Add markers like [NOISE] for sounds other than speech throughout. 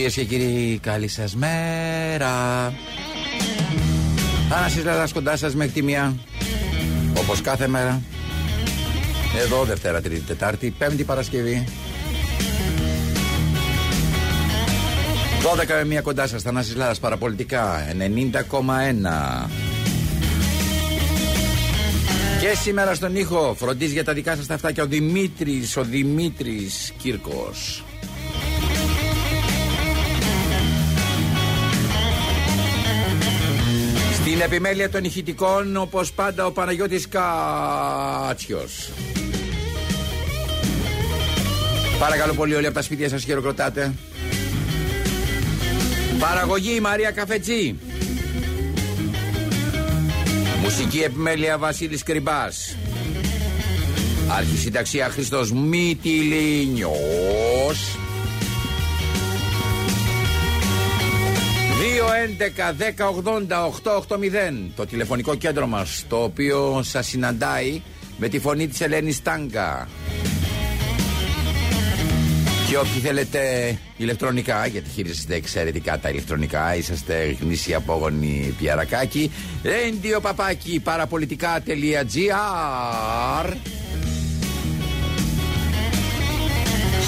Κυρίες και κύριοι, καλή σας μέρα. Θάνασης Λαλάς κοντά σας μέχρι τη μία. Όπως κάθε μέρα. Εδώ Δευτέρα, Τρίτη, Τετάρτη, Πέμπτη Παρασκευή. 12 με μία κοντά σας, Θανάσης Λάρας, παραπολιτικά, 90,1. Και σήμερα στον ήχο φροντίζει για τα δικά σας τα αυτάκια ο Δημήτρης, ο Δημήτρης Κύρκος. Στην επιμέλεια των ηχητικών, όπως πάντα, ο Παναγιώτης Κάτσιος. Παρακαλώ πολύ όλοι από τα σπίτια σας χειροκροτάτε. Παραγωγή η Μαρία Καφετζή. Μουσική επιμέλεια Βασίλης Κρυμπάς. Αρχισυνταξία Χριστός Μητυλίνιος. 2-11-10-80-880 το τηλεφωνικό κέντρο μας το οποίο σας συναντάει με τη φωνή της Ελένης Τάγκα. Και όποιοι θέλετε ηλεκτρονικά, γιατί χειρίζεστε εξαιρετικά τα ηλεκτρονικά, είσαστε γνήσιοι απόγονοι πιαρακάκι, radio παπάκι παραπολιτικά.gr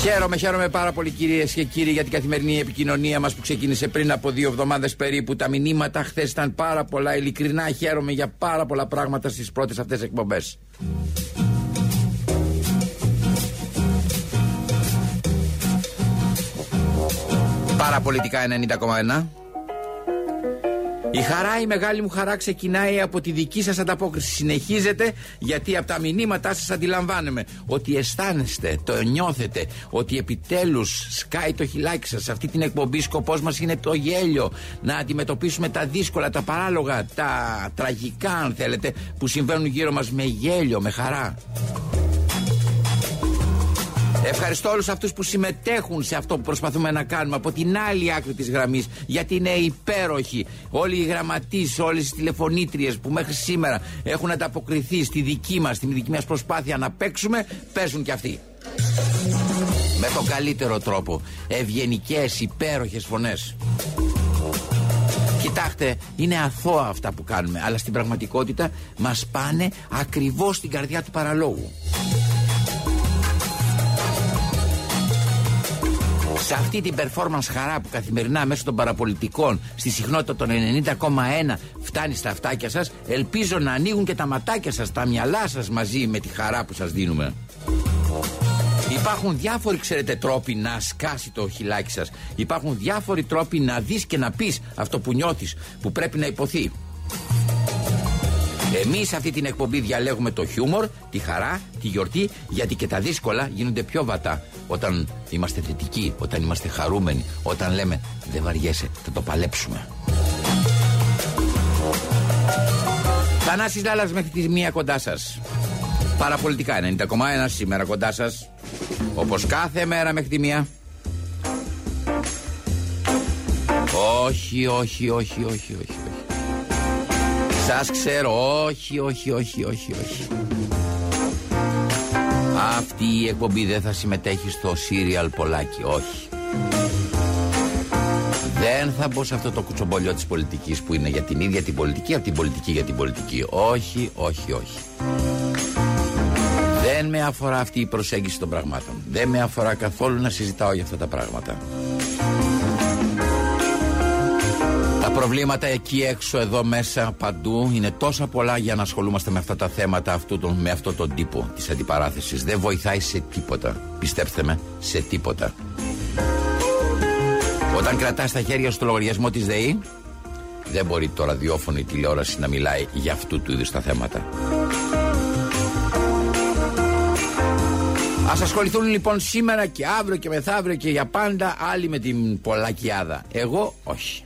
Χαίρομαι, χαίρομαι πάρα πολύ κυρίες και κύριοι για την καθημερινή επικοινωνία μας που ξεκίνησε πριν από δύο εβδομάδες περίπου. Τα μηνύματα χθες ήταν πάρα πολλά. Ειλικρινά χαίρομαι για πάρα πολλά πράγματα στις πρώτες αυτές εκπομπές. Παραπολιτικά 90,1. Η χαρά, η μεγάλη μου χαρά ξεκινάει από τη δική σας ανταπόκριση. Συνεχίζεται γιατί από τα μηνύματά σας αντιλαμβάνομαι ότι αισθάνεστε, το νιώθετε, ότι επιτέλους σκάει το χιλάκι σας. Σε αυτή την εκπομπή σκοπός μας είναι το γέλιο. Να αντιμετωπίσουμε τα δύσκολα, τα παράλογα, τα τραγικά αν θέλετε που συμβαίνουν γύρω μας με γέλιο, με χαρά. Ευχαριστώ όλους αυτούς που συμμετέχουν σε αυτό που προσπαθούμε να κάνουμε από την άλλη άκρη της γραμμής, γιατί είναι υπέροχοι. Όλοι οι γραμματείς, όλες οι τηλεφωνήτριες που μέχρι σήμερα έχουν ανταποκριθεί στη δική μας, στην δική μας προσπάθεια να παίξουμε, παίζουν κι αυτοί. Με τον καλύτερο τρόπο. Ευγενικές, υπέροχες φωνές. Κοιτάξτε, είναι αθώα αυτά που κάνουμε, αλλά στην πραγματικότητα μας πάνε ακριβώς στην καρδιά του παραλόγου. Σε αυτή την performance χαρά που καθημερινά μέσω των παραπολιτικών στη συχνότητα των 90,1 φτάνει στα αυτάκια σας ελπίζω να ανοίγουν και τα ματάκια σας, τα μυαλά σας μαζί με τη χαρά που σας δίνουμε. Υπάρχουν διάφοροι, ξέρετε, τρόποι να σκάσει το χιλάκι σας. Υπάρχουν διάφοροι τρόποι να δεις και να πεις αυτό που νιώθεις, που πρέπει να υποθεί. Εμείς αυτή την εκπομπή διαλέγουμε το χιούμορ, τη χαρά, τη γιορτή, γιατί και τα δύσκολα γίνονται πιο βατά όταν είμαστε θετικοί, όταν είμαστε χαρούμενοι, όταν λέμε δεν βαριέσαι, θα το παλέψουμε. Θανάσης Λάλλας μέχρι τη μία κοντά σας. Παραπολιτικά 90,1 σήμερα κοντά σας. Όπως κάθε μέρα μέχρι τη μία. Όχι, όχι, όχι, όχι, όχι. Σας ξέρω, όχι, όχι, όχι, όχι, όχι. Αυτή η εκπομπή δεν θα συμμετέχει στο σύριαλ πολλάκι, όχι. Δεν θα μπω σε αυτό το κουτσομπολιό της πολιτικής που είναι για την ίδια την πολιτική, από την πολιτική για την πολιτική. Όχι, όχι, όχι. Δεν με αφορά αυτή η προσέγγιση των πραγμάτων. Δεν με αφορά καθόλου να συζητάω για αυτά τα πράγματα. Προβλήματα εκεί έξω, εδώ μέσα, παντού είναι τόσα πολλά για να ασχολούμαστε με αυτά τα θέματα αυτού τον, με αυτόν τον τύπο της αντιπαράθεσης. Δεν βοηθάει σε τίποτα. Πιστέψτε με, σε τίποτα. Όταν κρατάς στα χέρια σου το λογαριασμό της ΔΕΗ, δεν μπορεί το ραδιόφωνο ή τηλεόραση να μιλάει για αυτού του είδους τα θέματα. Ας ασχοληθούν λοιπόν σήμερα και αύριο και μεθαύριο και για πάντα άλλοι με την πολλακιάδα. Εγώ όχι.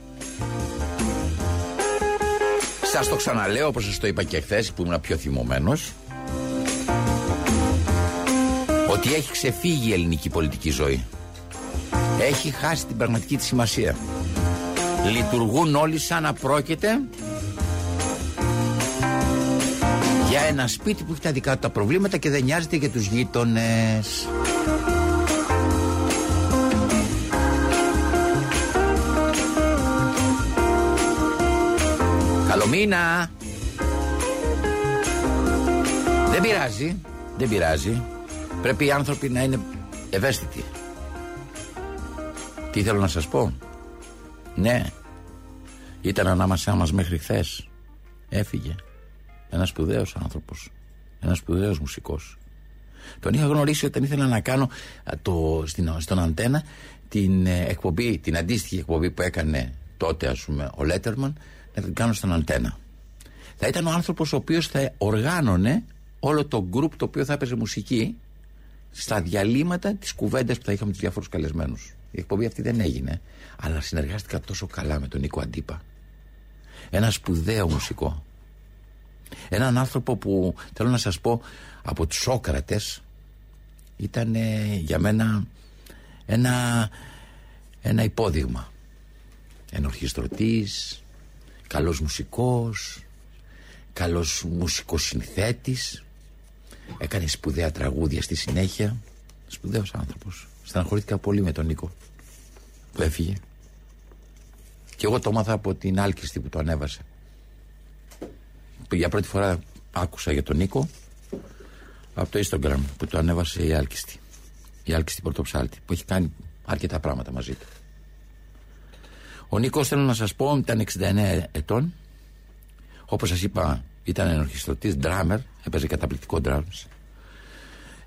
Σας το ξαναλέω όπως σας το είπα και χθες που ήμουν πιο θυμωμένος ότι έχει ξεφύγει η ελληνική πολιτική ζωή. Έχει χάσει την πραγματική της σημασία. Λειτουργούν όλοι σαν να πρόκειται για ένα σπίτι που έχει τα δικά του τα προβλήματα και δεν νοιάζεται για τους γείτονες. Καλομήνα! Δεν πειράζει, δεν πειράζει. Πρέπει οι άνθρωποι να είναι ευαίσθητοι. Τι θέλω να σας πω; Ναι, ήταν ανάμεσά μας μέχρι χθες. Έφυγε. Ένας σπουδαίος άνθρωπος. Ένας σπουδαίος μουσικός. Τον είχα γνωρίσει όταν ήθελα να κάνω το, στην, στον Αντένα την ε, εκπομπή, την αντίστοιχη εκπομπή που έκανε τότε, ας πούμε, ο Λέτερμαν, να την κάνω στον Αντένα. Θα ήταν ο άνθρωπος ο οποίος θα οργάνωνε όλο το γκρουπ το οποίο θα έπαιζε μουσική στα διαλύματα της κουβέντας που θα είχαμε τους διάφορους καλεσμένους. Η εκπομπή αυτή δεν έγινε, αλλά συνεργάστηκα τόσο καλά με τον Νίκο Αντίπα. Ένα σπουδαίο μουσικό. Έναν άνθρωπο που θέλω να σας πω από τους Σόκρατες ήταν για μένα ένα, ένα υπόδειγμα. Ενορχιστρωτής, καλός μουσικός, καλός μουσικός συνθέτης, έκανε σπουδαία τραγούδια στη συνέχεια. Σπουδαίος άνθρωπος. Στεναχωρήθηκα πολύ με τον Νίκο που έφυγε. Και εγώ το έμαθα από την άλκηστη που το ανέβασε για πρώτη φορά άκουσα για τον Νίκο από το Instagram που το ανέβασε η Άλκιστη. Η Άλκιστη Πορτοψάλτη που έχει κάνει αρκετά πράγματα μαζί του. Ο Νίκος θέλω να σας πω ήταν 69 ετών. Όπως σας είπα, ήταν ενορχιστρωτής, ντράμερ, έπαιζε καταπληκτικό drums.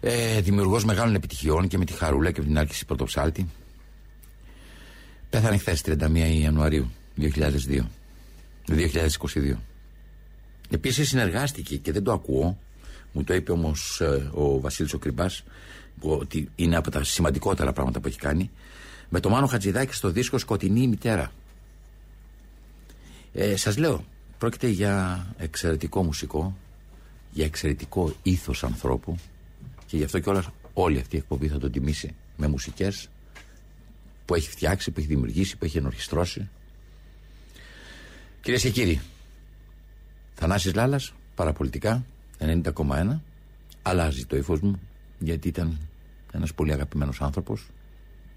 Ε, Δημιουργός μεγάλων επιτυχιών και με τη Χαρούλα και με την Άλκιστη Πορτοψάλτη. Πέθανε χθες 31 Ιανουαρίου 2002. 2022. Επίσης συνεργάστηκε και δεν το ακούω. Μου το είπε όμως ε, ο Βασίλης ο ότι είναι από τα σημαντικότερα πράγματα που έχει κάνει. Με το Μάνο Χατζηδάκη στο δίσκο Σκοτεινή μητέρα. Ε, Σας λέω, πρόκειται για εξαιρετικό μουσικό, για εξαιρετικό ήθος ανθρώπου και γι' αυτό κιόλας όλη αυτή η εκπομπή θα τον τιμήσει με μουσικές που έχει φτιάξει, που έχει δημιουργήσει, που έχει ενορχιστρώσει. Κυρίες και κύριοι, Θανάσης Λάλας, παραπολιτικά, 90,1. Αλλάζει το ύφος μου, γιατί ήταν ένας πολύ αγαπημένος άνθρωπος.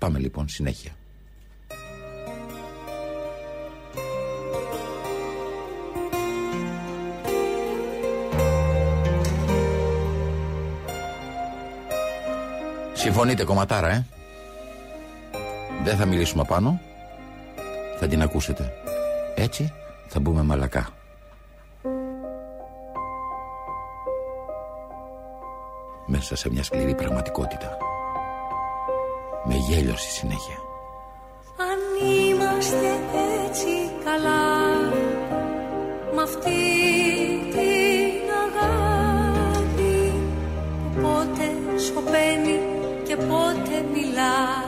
Πάμε λοιπόν συνέχεια. Συμφωνείτε κομματάρα, ε; Δεν θα μιλήσουμε πάνω. Θα την ακούσετε. Έτσι θα μπούμε μαλακά. μέσα σε μια σκληρή πραγματικότητα. Με γέλιο στη συνέχεια. Αν είμαστε έτσι καλά με αυτή την αγάπη που πότε σωπαίνει και πότε μιλά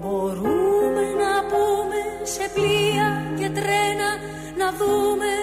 Μπορούμε να πούμε σε πλοία και τρένα να δούμε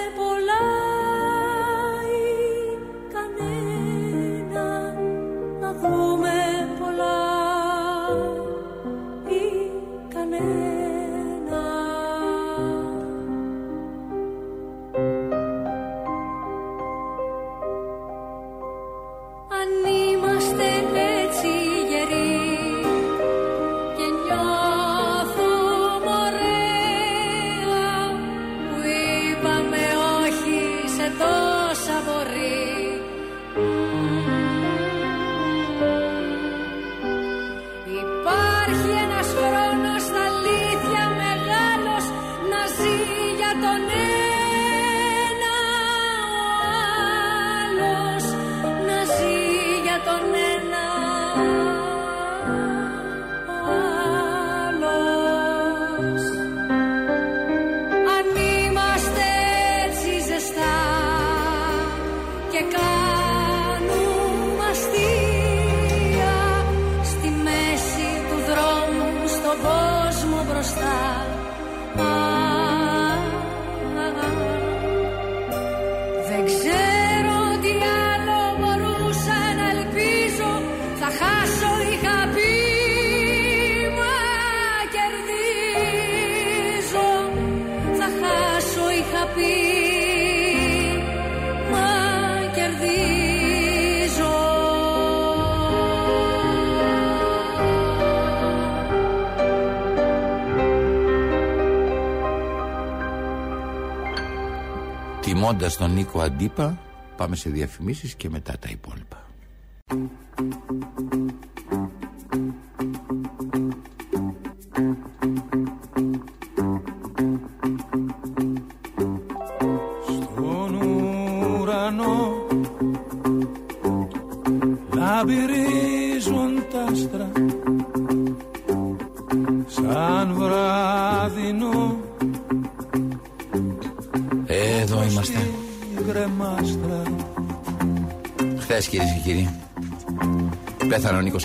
Τιμώντας τον Νίκο Αντίπα Πάμε σε διαφημίσεις και μετά τα υπόλοιπα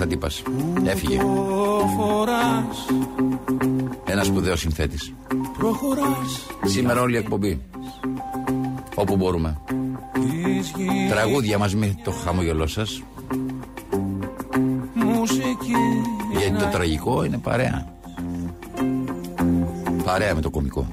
Πέθανε ο Νίκος Αντίπας Έφυγε. Φοράς Ένας σπουδαίος συνθέτης. Προχωράς Σήμερα όλη η εκπομπή. Όπου μπορούμε. Της γης Τραγούδια μαζί με το χαμόγελό σας. Μουσική Γιατί το τραγικό είναι παρέα. Παρέα με το κομικό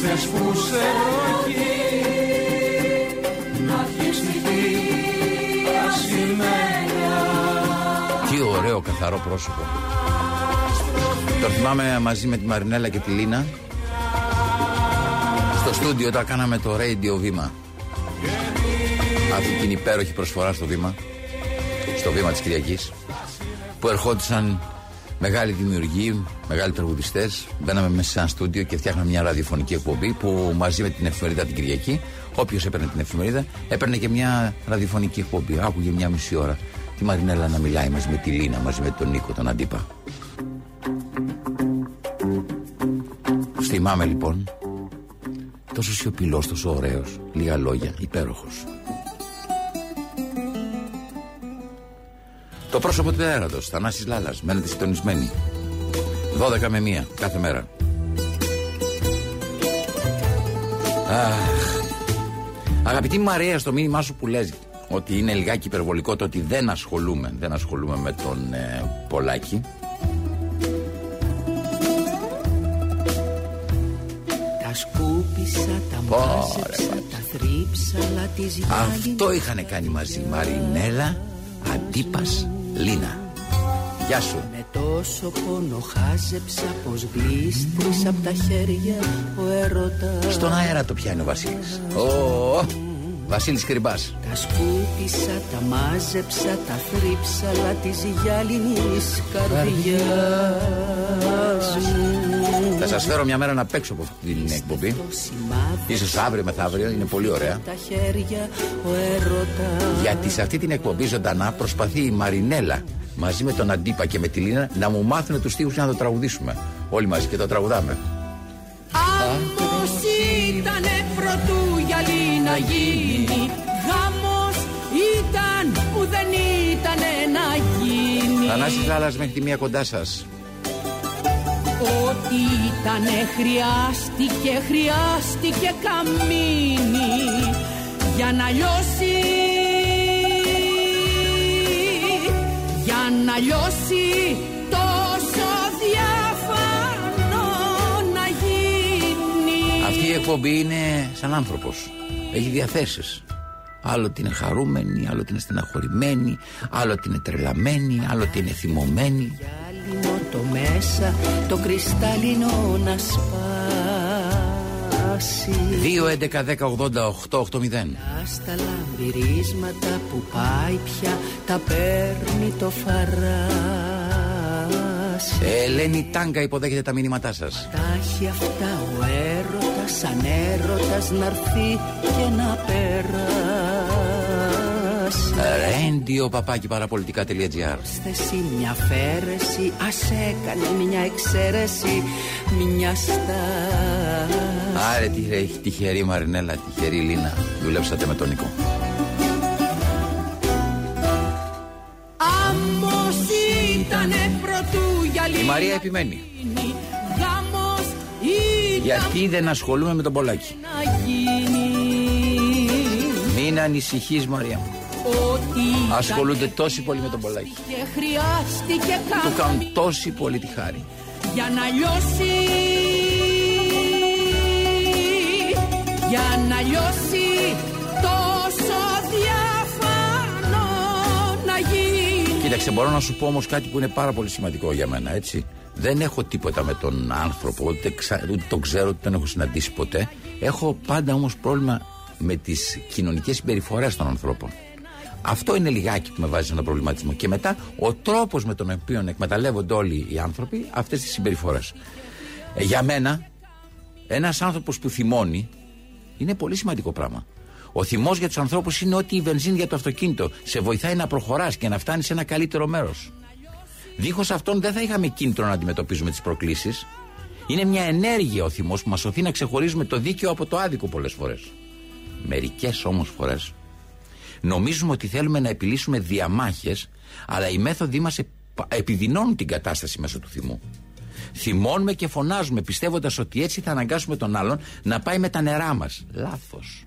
και να χτες που σε βροχή να πιεις τη γη ασημένια Τι ωραίο καθαρό πρόσωπο. Το θυμάμαι μαζί με τη Μαρινέλα και τη Λίνα. Στο στούντιο όταν κάναμε το radio βήμα. Αυτή την υπέροχη προσφορά στο βήμα. Στο βήμα της Κυριακής. Που ερχόντουσαν μεγάλοι δημιουργοί, μεγάλοι τραγουδιστές. Μπαίναμε μέσα σε ένα στούντιο και φτιάχναμε μια ραδιοφωνική εκπομπή Που μαζί με την εφημερίδα την Κυριακή Όποιος έπαιρνε την εφημερίδα έπαιρνε και μια ραδιοφωνική εκπομπή. Άκουγε μια μισή ώρα τη Μαρινέλα να μιλάει μαζί με τη Λίνα, μαζί με τον Νίκο, τον Αντίπα. Θυμάμαι λοιπόν, τόσο σιωπηλός, τόσο ωραίος, λίγα λόγια, υπέροχος. Το πρόσωπο του έρωτος, Θανάσης Λάλας, μένετε συντονισμένοι. 12 με 1 κάθε μέρα. Αχ. Αγαπητή Μαρία, στο μήνυμά σου που λες ότι είναι λιγάκι υπερβολικό το ότι δεν ασχολούμαι, δεν ασχολούμαι με τον ε, Πολάκη. Τα σκούπισα, τα Ωραία, μάζεψα, τα θρύψαλα τις Αυτό είχαν κάνει μαζί Μαρινέλα, Αντίπας, Λίνα. Γεια σου. Με τόσο πόνο χάζεψα πως γλίστρισα απ' τα χέρια ο έρωτας Στον αέρα το πιάνει ο Βασίλης. Ω, Βασίλης Κρυμπάς. Τα σκούπισα, τα μάζεψα, τα θρύψαλα της γυάλινης καρδιάς μου Θα σας φέρω μια μέρα να παίξω από αυτή την εκπομπή. Το σημάδι Ίσως αύριο μεθαύριο, είναι πολύ ωραία. τα χέρια ο έρωτας Γιατί σε αυτή την εκπομπή ζωντανά προσπαθεί η Μαρινέλα μαζί με τον Αντίπα και με τη Λίνα να μου μάθουν τους στίχους για να το τραγουδήσουμε. Όλοι μαζί και το τραγουδάμε. Άντρος ήτανε πρωτού γυαλί να γίνει Γάμος ήταν που δεν ήτανε να γίνει Θανάσης Λάλας μέχρι τη μία κοντά σας. Ό,τι ήτανε χρειάστηκε, χρειάστηκε καμίνι Για να λιώσει Για να λιώσει τόσο διαφανό να γίνει Αυτή η εκπομπή είναι σαν άνθρωπος. Έχει διαθέσεις. Άλλο ότι είναι χαρούμενη, άλλο ότι είναι στεναχωρημένη, άλλο ότι είναι τρελαμένη, άλλο ότι είναι θυμωμένη. Γυάλινο το μέσα, το κρυστάλλινο να σπάσει 2, 11, 10, 80, 8, 8, 0. Στα λαμπυρίσματα που πάει πια τα παίρνει το φαράσι Ελένη Τάγκα υποδέχεται τα μηνύματά σας. Τα έχει αυτά ο έρωτας σαν έρωτας να έρθει και να περάσει Ρέντιο παπάκι παραπολιτικά.gr Θέσει μια αφαίρεση, ας έκανε μια εξαίρεση, μια στάση Άρε τι έχει τυχερή Μαρινέλα, τυχερή Λίνα. Δουλέψατε με τον Νικό. Άμμος ήτανε πρωτού για Η Μαρία επιμένει. Γάμος ήταν Γιατί δεν ασχολούμαι με τον Πολάκη. να γίνει Μην ανησυχείς Μαρία μου. Ότι Ασχολούνται τόσοι πολύ με τον Πολάκη. και χρειάστηκε Του καμπή κάνουν τόση πολύ τη χάρη. για να λιώσει για να λιώσει τόσο διαφανό να γίνει Κοίταξε, μπορώ να σου πω όμως κάτι που είναι πάρα πολύ σημαντικό για μένα, έτσι. Δεν έχω τίποτα με τον άνθρωπο, ούτε, ξα... ούτε τον ξέρω, ούτε τον έχω συναντήσει ποτέ. Έχω πάντα όμως πρόβλημα με τις κοινωνικές συμπεριφορές των ανθρώπων. Αυτό είναι λιγάκι που με βάζει σε ένα προβληματισμό. Και μετά ο τρόπος με τον οποίο εκμεταλλεύονται όλοι οι άνθρωποι αυτές τις συμπεριφορές. Ε, για μένα, ένας άνθρωπος που θυμώνει είναι πολύ σημαντικό πράγμα. Ο θυμός για τους ανθρώπους είναι ότι η βενζίνη για το αυτοκίνητο σε βοηθάει να προχωράς και να φτάνει σε ένα καλύτερο μέρος. Δίχως αυτόν δεν θα είχαμε κίνητρο να αντιμετωπίζουμε τις προκλήσεις. Είναι μια ενέργεια ο θυμός που μας οθεί να ξεχωρίζουμε το δίκαιο από το άδικο πολλές φορές. Μερικές όμως φορές νομίζουμε ότι θέλουμε να επιλύσουμε διαμάχες, αλλά οι μέθοδοι μας επιδεινώνουν την κατάσταση μέσω του θυμού. Θυμώνουμε και φωνάζουμε πιστεύοντας ότι έτσι θα αναγκάσουμε τον άλλον να πάει με τα νερά μας. Λάθος.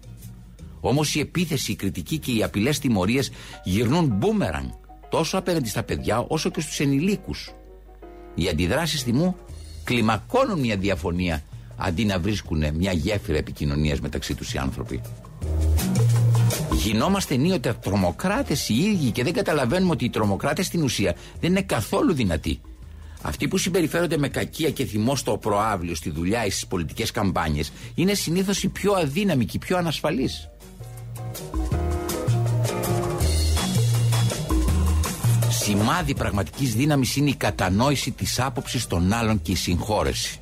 Όμως η επίθεση, η κριτική και οι απειλές τιμωρίες γυρνούν μπούμεραν τόσο απέναντι στα παιδιά όσο και στους ενηλίκους. Οι αντιδράσεις θυμού κλιμακώνουν μια διαφωνία αντί να βρίσκουν μια γέφυρα επικοινωνίας μεταξύ τους οι άνθρωποι. Γινόμαστε ενίοτε τρομοκράτε οι ίδιοι και δεν καταλαβαίνουμε ότι οι τρομοκράτες στην ουσία δεν είναι καθόλου δυνατοί. Αυτοί που συμπεριφέρονται με κακία και θυμό στο προάβλιο, στη δουλειά ή στις πολιτικές καμπάνιες, είναι συνήθως οι πιο αδύναμοι και οι πιο ανασφαλείς. Σημάδι πραγματικής δύναμης είναι η κατανόηση της άποψης των άλλων και η συγχώρεση.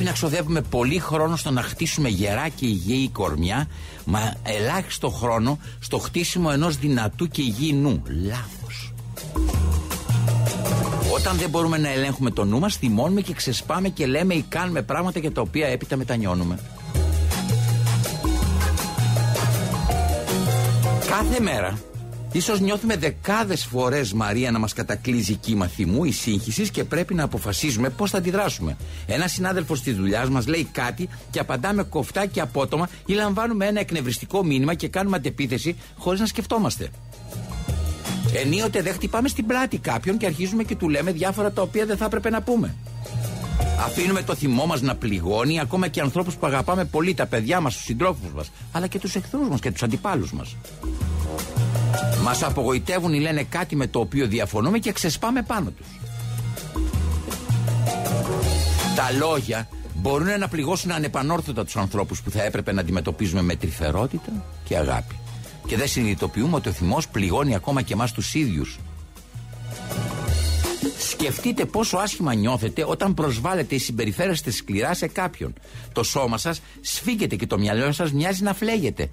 Πρέπει να ξοδεύουμε πολύ χρόνο στο να χτίσουμε γερά και υγιή κορμιά, μα ελάχιστο χρόνο στο χτίσιμο ενός δυνατού και υγιή νου. Λάθος. Όταν δεν μπορούμε να ελέγχουμε το νου μας, θυμώνουμε και ξεσπάμε και λέμε ή κάνουμε πράγματα για τα οποία έπειτα μετανιώνουμε. Κάθε μέρα Ίσως νιώθουμε δεκάδες φορές Μαρία να μας κατακλείζει κύμα θυμού ή σύγχυσης και πρέπει να αποφασίζουμε πώς θα αντιδράσουμε. Ένα συνάδελφος της δουλειάς μας λέει κάτι και απαντάμε κοφτά και απότομα ή λαμβάνουμε ένα εκνευριστικό μήνυμα και κάνουμε αντεπίθεση χωρίς να σκεφτόμαστε. Ενίοτε δεν χτυπάμε στην πλάτη κάποιον και αρχίζουμε και του λέμε διάφορα τα οποία δεν θα έπρεπε να πούμε. Αφήνουμε το θυμό μας να πληγώνει ακόμα και ανθρώπους που αγαπάμε πολύ, τα παιδιά μας, τους συντρόφους μας, αλλά και τους εχθρούς μας και τους αντιπάλους μας. Μας απογοητεύουν ή λένε κάτι με το οποίο διαφωνούμε και ξεσπάμε πάνω τους. Τα λόγια μπορούν να πληγώσουν ανεπανόρθωτα τους ανθρώπους που θα έπρεπε να αντιμετωπίζουμε με τρυφερότητα και αγάπη. Και δεν συνειδητοποιούμε ότι ο θυμός πληγώνει ακόμα και εμάς τους ίδιους. Σκεφτείτε πόσο άσχημα νιώθετε όταν προσβάλλετε ή συμπεριφέρεστες σκληρά σε κάποιον. Το σώμα σας σφίγγεται και το μυαλό σας μοιάζει να φλέγεται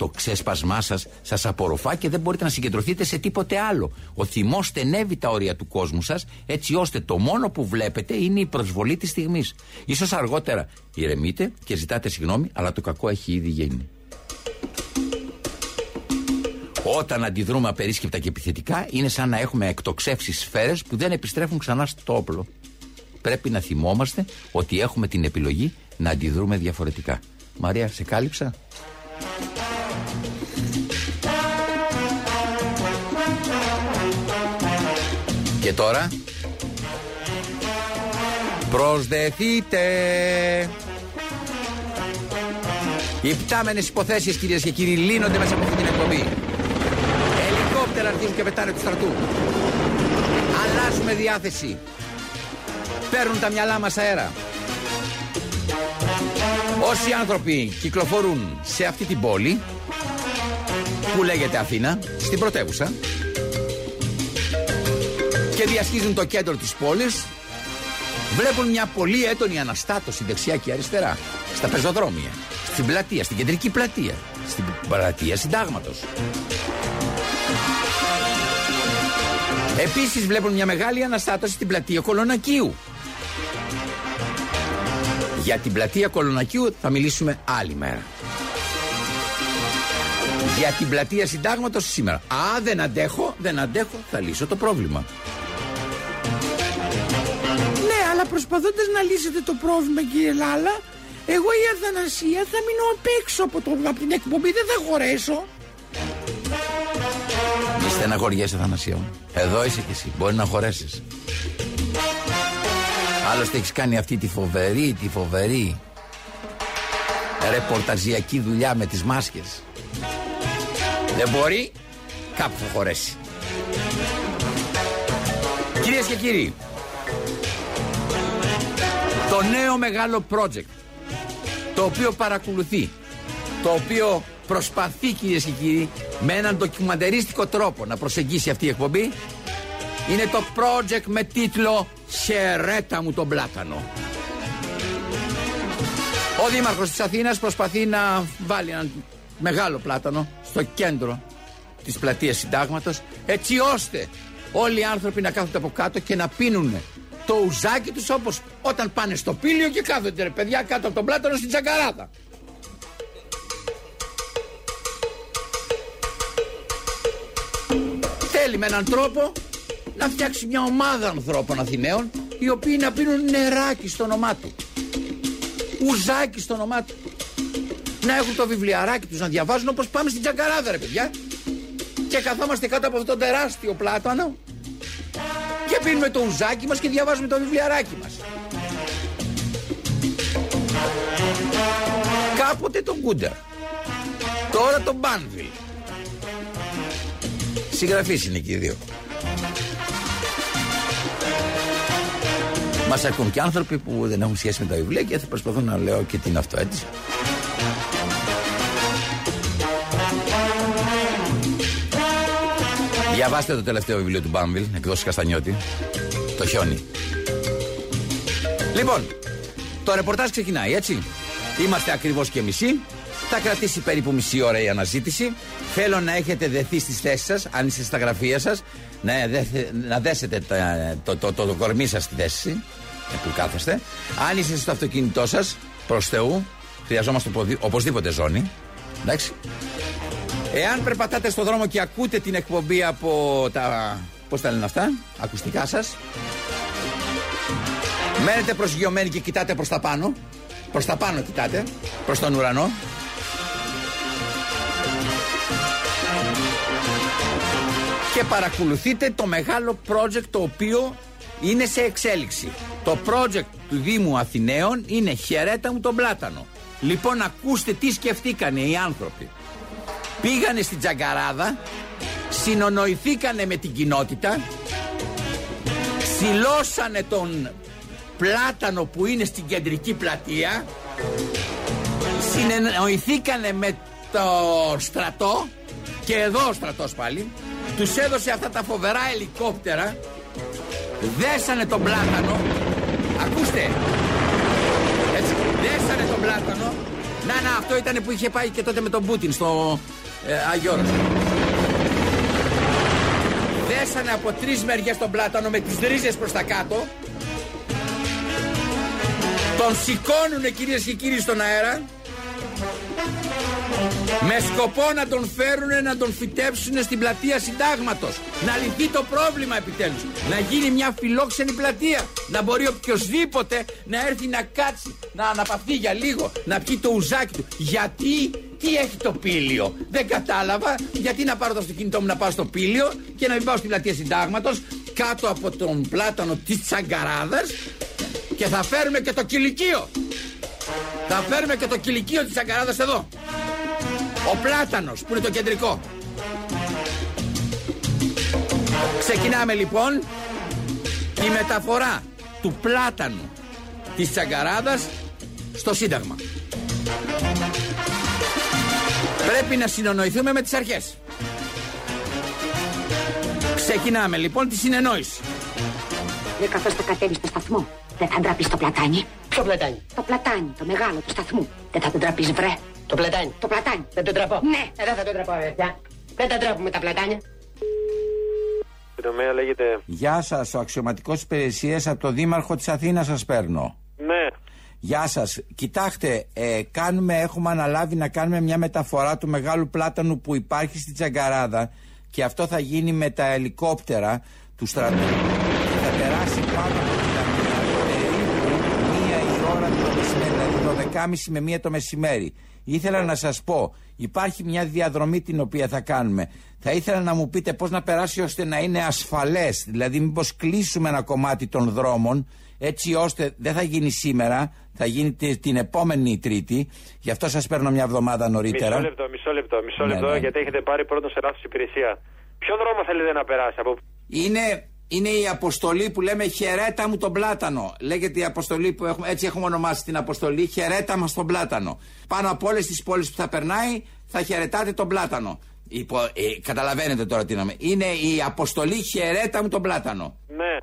το ξέσπασμά σας σας απορροφά και δεν μπορείτε να συγκεντρωθείτε σε τίποτε άλλο. Ο θυμός στενεύει τα όρια του κόσμου σας, έτσι ώστε το μόνο που βλέπετε είναι η προσβολή της στιγμής. σω αργότερα ηρεμείτε και ζητάτε συγγνώμη, αλλά το κακό έχει ήδη γίνει. Όταν αντιδρούμε απερίσκεπτα και επιθετικά, είναι σαν να έχουμε εκτοξεύσει σφαίρες που δεν επιστρέφουν ξανά στο όπλο. Πρέπει να θυμόμαστε ότι έχουμε την επιλογή να αντιδρούμε διαφορετικά. Μαρία, σε κάλυψα; Και τώρα; Προσδεθείτε. Οι πτάμενες υποθέσεις κυρίες και κύριοι λύνονται μέσα από αυτή την εκπομπή. Ελικόπτερα αρχίζουν και πετάνε τους στρατούς. Αλλάζουμε διάθεση. Παίρνουν τα μυαλά μας αέρα. Όσοι άνθρωποι κυκλοφορούν σε αυτή την πόλη που λέγεται Αθήνα, στην πρωτεύουσα και διασχίζουν το κέντρο της πόλης βλέπουν μια πολύ έντονη αναστάτωση δεξιά και αριστερά στα πεζοδρόμια, στην πλατεία, στην κεντρική πλατεία, στην πλατεία συντάγματος. Επίσης βλέπουν μια μεγάλη αναστάτωση στην πλατεία Κολονακίου. Για την πλατεία Κολονακίου θα μιλήσουμε άλλη μέρα. Για την πλατεία συντάγματος σήμερα. Α, δεν αντέχω, δεν αντέχω, θα λύσω το πρόβλημα. Ναι, αλλά προσπαθώντας να λύσετε το πρόβλημα, κύριε Λάλα, εγώ η Αθανασία θα μείνω απ' έξω από, το, από την εκπομπή, δεν θα χωρέσω. Μη στεναχωριέσαι, Αθανασία μου. Εδώ είσαι κι εσύ. Μπορεί να χωρέσεις. Άλλωστε έχεις κάνει αυτή τη φοβερή, τη φοβερή ρεπορταζιακή δουλειά με τις μάσκες. Δεν μπορεί, κάπου θα χωρέσει. Κυρίες και κύριοι, το νέο μεγάλο project το οποίο παρακολουθεί, το οποίο προσπαθεί κυρίες και κύριοι με έναν ντοκιμαντερίστικο τρόπο να προσεγγίσει αυτή η εκπομπή είναι το project με τίτλο «Χαιρέτα μου τον πλάτανο». Ο Δήμαρχος της Αθήνας προσπαθεί να βάλει έναν μεγάλο πλάτανο στο κέντρο της πλατείας συντάγματος έτσι ώστε όλοι οι άνθρωποι να κάθονται από κάτω και να πίνουν το ουζάκι τους όπως όταν πάνε στο πύλιο και κάθονται ρε παιδιά κάτω από τον πλάτανο στην τσακαράδα. Θέλει με έναν τρόπο να φτιάξει μια ομάδα ανθρώπων Αθηναίων οι οποίοι να πίνουν νεράκι στο όνομά του. Ουζάκι στο όνομά του. Να έχουν το βιβλιαράκι τους να διαβάζουν όπως πάμε στην Τζακαράδα ρε παιδιά. Και καθόμαστε κάτω από αυτό το τεράστιο πλάτανο και πίνουμε το ουζάκι μας και διαβάζουμε το βιβλιαράκι μας. Κάποτε τον Κούντερ. Τώρα τον Μπάνβιλ. Συγγραφείς είναι και οι δύο. Μας ακούν και άνθρωποι που δεν έχουν σχέση με τα βιβλία και θα προσπαθούν να λέω και την αυτό έτσι. Διαβάστε το τελευταίο βιβλίο του Μπάμβιλ, εκδόση Καστανιώτη. Το χιόνι. Λοιπόν, το ρεπορτάζ ξεκινάει, έτσι. Είμαστε ακριβώς και μισή. Θα κρατήσει περίπου μισή ώρα η αναζήτηση. Θέλω να έχετε δεθεί στις θέσεις σας, αν είστε στα γραφεία σας, να, να δέσετε το, το, το, το, κορμί σας στη θέση που κάθεστε. Αν είστε στο αυτοκίνητό σας, προς Θεού, χρειαζόμαστε οπωσδήποτε ζώνη. Εντάξει. Εάν περπατάτε στο δρόμο και ακούτε την εκπομπή από τα. Πώς τα λένε αυτά, ακουστικά σας. Μένετε προσγειωμένοι και κοιτάτε προς τα πάνω. Προς τα πάνω κοιτάτε, προς τον ουρανό. Και παρακολουθείτε το μεγάλο project το οποίο είναι σε εξέλιξη. Το project του Δήμου Αθηναίων είναι χαιρέτα μου τον πλάτανο. Λοιπόν ακούστε τι σκεφτήκανε οι άνθρωποι. Πήγανε στην Τζαγκαράδα, συνονοηθήκανε με την κοινότητα, ψηλώσανε τον πλάτανο που είναι στην κεντρική πλατεία, συνοηθήκανε με το στρατό και εδώ ο στρατός πάλι, τους έδωσε αυτά τα φοβερά ελικόπτερα δέσανε τον πλάτανο ακούστε έτσι, δέσανε τον πλάτανο. Να να αυτό ήταν που είχε πάει και τότε με τον Πούτιν στο ε, Αγιώρο δέσανε από τρεις μεριές τον πλάτανο με τις ρίζες προς τα κάτω. Τον σηκώνουνε κυρίες και κύριοι στον αέρα με σκοπό να τον φέρουν να τον φυτέψουν στην πλατεία συντάγματος. Να λυθεί το πρόβλημα επιτέλους. Να γίνει μια φιλόξενη πλατεία. Να μπορεί οποιοδήποτε να έρθει να κάτσει, να αναπαυθεί για λίγο, να πιει το ουζάκι του. Γιατί, τι έχει το πύλιο; Δεν κατάλαβα γιατί να πάρω το αυτοκίνητό μου να πάω στο πύλιο και να μην πάω στην πλατεία συντάγματος κάτω από τον πλάτανο της Τσαγκαράδας και θα φέρουμε και το κηλικείο. Θα φέρουμε και το κηλικείο της Αγκαράδας εδώ. Ο Πλάτανος που είναι το κεντρικό. Ξεκινάμε λοιπόν τη μεταφορά του Πλάτανου της Τσαγκαράδας στο Σύνταγμα. Πρέπει να συνονοηθούμε με τις αρχές. Ξεκινάμε λοιπόν τη συνεννόηση. Και καθώς θα κατέβει στο σταθμό, δεν θα ντραπείς το πλατάνι. Ποιο πλατάνι; Το πλατάνι, το μεγάλο του σταθμού. Δεν θα τον τραπείς βρε. Το πλατάνι; Το πλατάνι. Δεν τον τραπώ. Ναι. Ε, δεν θα τον τραπώ, παιδιά. Δεν τα τραπούμε τα πλατάνια. Τομέα λέγεται. Γεια σας, ο αξιωματικός υπηρεσίας από το Δήμαρχο της Αθήνας σας παίρνω. Ναι. Γεια σας. Κοιτάξτε, ε, κάνουμε, έχουμε αναλάβει να κάνουμε μια μεταφορά του μεγάλου πλάτανου που υπάρχει στη Τζαγκαράδα και αυτό θα γίνει με τα ελικόπτερα του στρατού. Και θα περάσει πάνω από τη Λαμία περίπου μία η ώρα το μεσημέρι, δηλαδή 12.30 με μία το μεσημέρι. Ήθελα να σας πω, υπάρχει μια διαδρομή την οποία θα κάνουμε. Θα ήθελα να μου πείτε πώς να περάσει ώστε να είναι ασφαλές. Δηλαδή μήπως κλείσουμε ένα κομμάτι των δρόμων έτσι ώστε δεν θα γίνει σήμερα, θα γίνει τη- την επόμενη Τρίτη. Γι' αυτό σας παίρνω μια εβδομάδα νωρίτερα. Μισό λεπτό, μισό λεπτό, μισό Ναι, λεπτό, ναι. γιατί έχετε πάρει πρώτο σε λάθος υπηρεσία. Ποιο δρόμο θέλετε να περάσει από. Είναι, είναι η αποστολή που λέμε χαιρέτα μου τον πλάτανο. Λέγεται η αποστολή που έχουμε, έτσι έχουμε ονομάσει την αποστολή, χαιρέτα μας τον πλάτανο. Πάνω από όλες τις πόλεις που θα περνάει θα χαιρετάτε τον πλάτανο. Υπο, ε, καταλαβαίνετε τώρα τι εννοούμε. Είναι η αποστολή χαιρέτα μου τον πλάτανο. Ναι,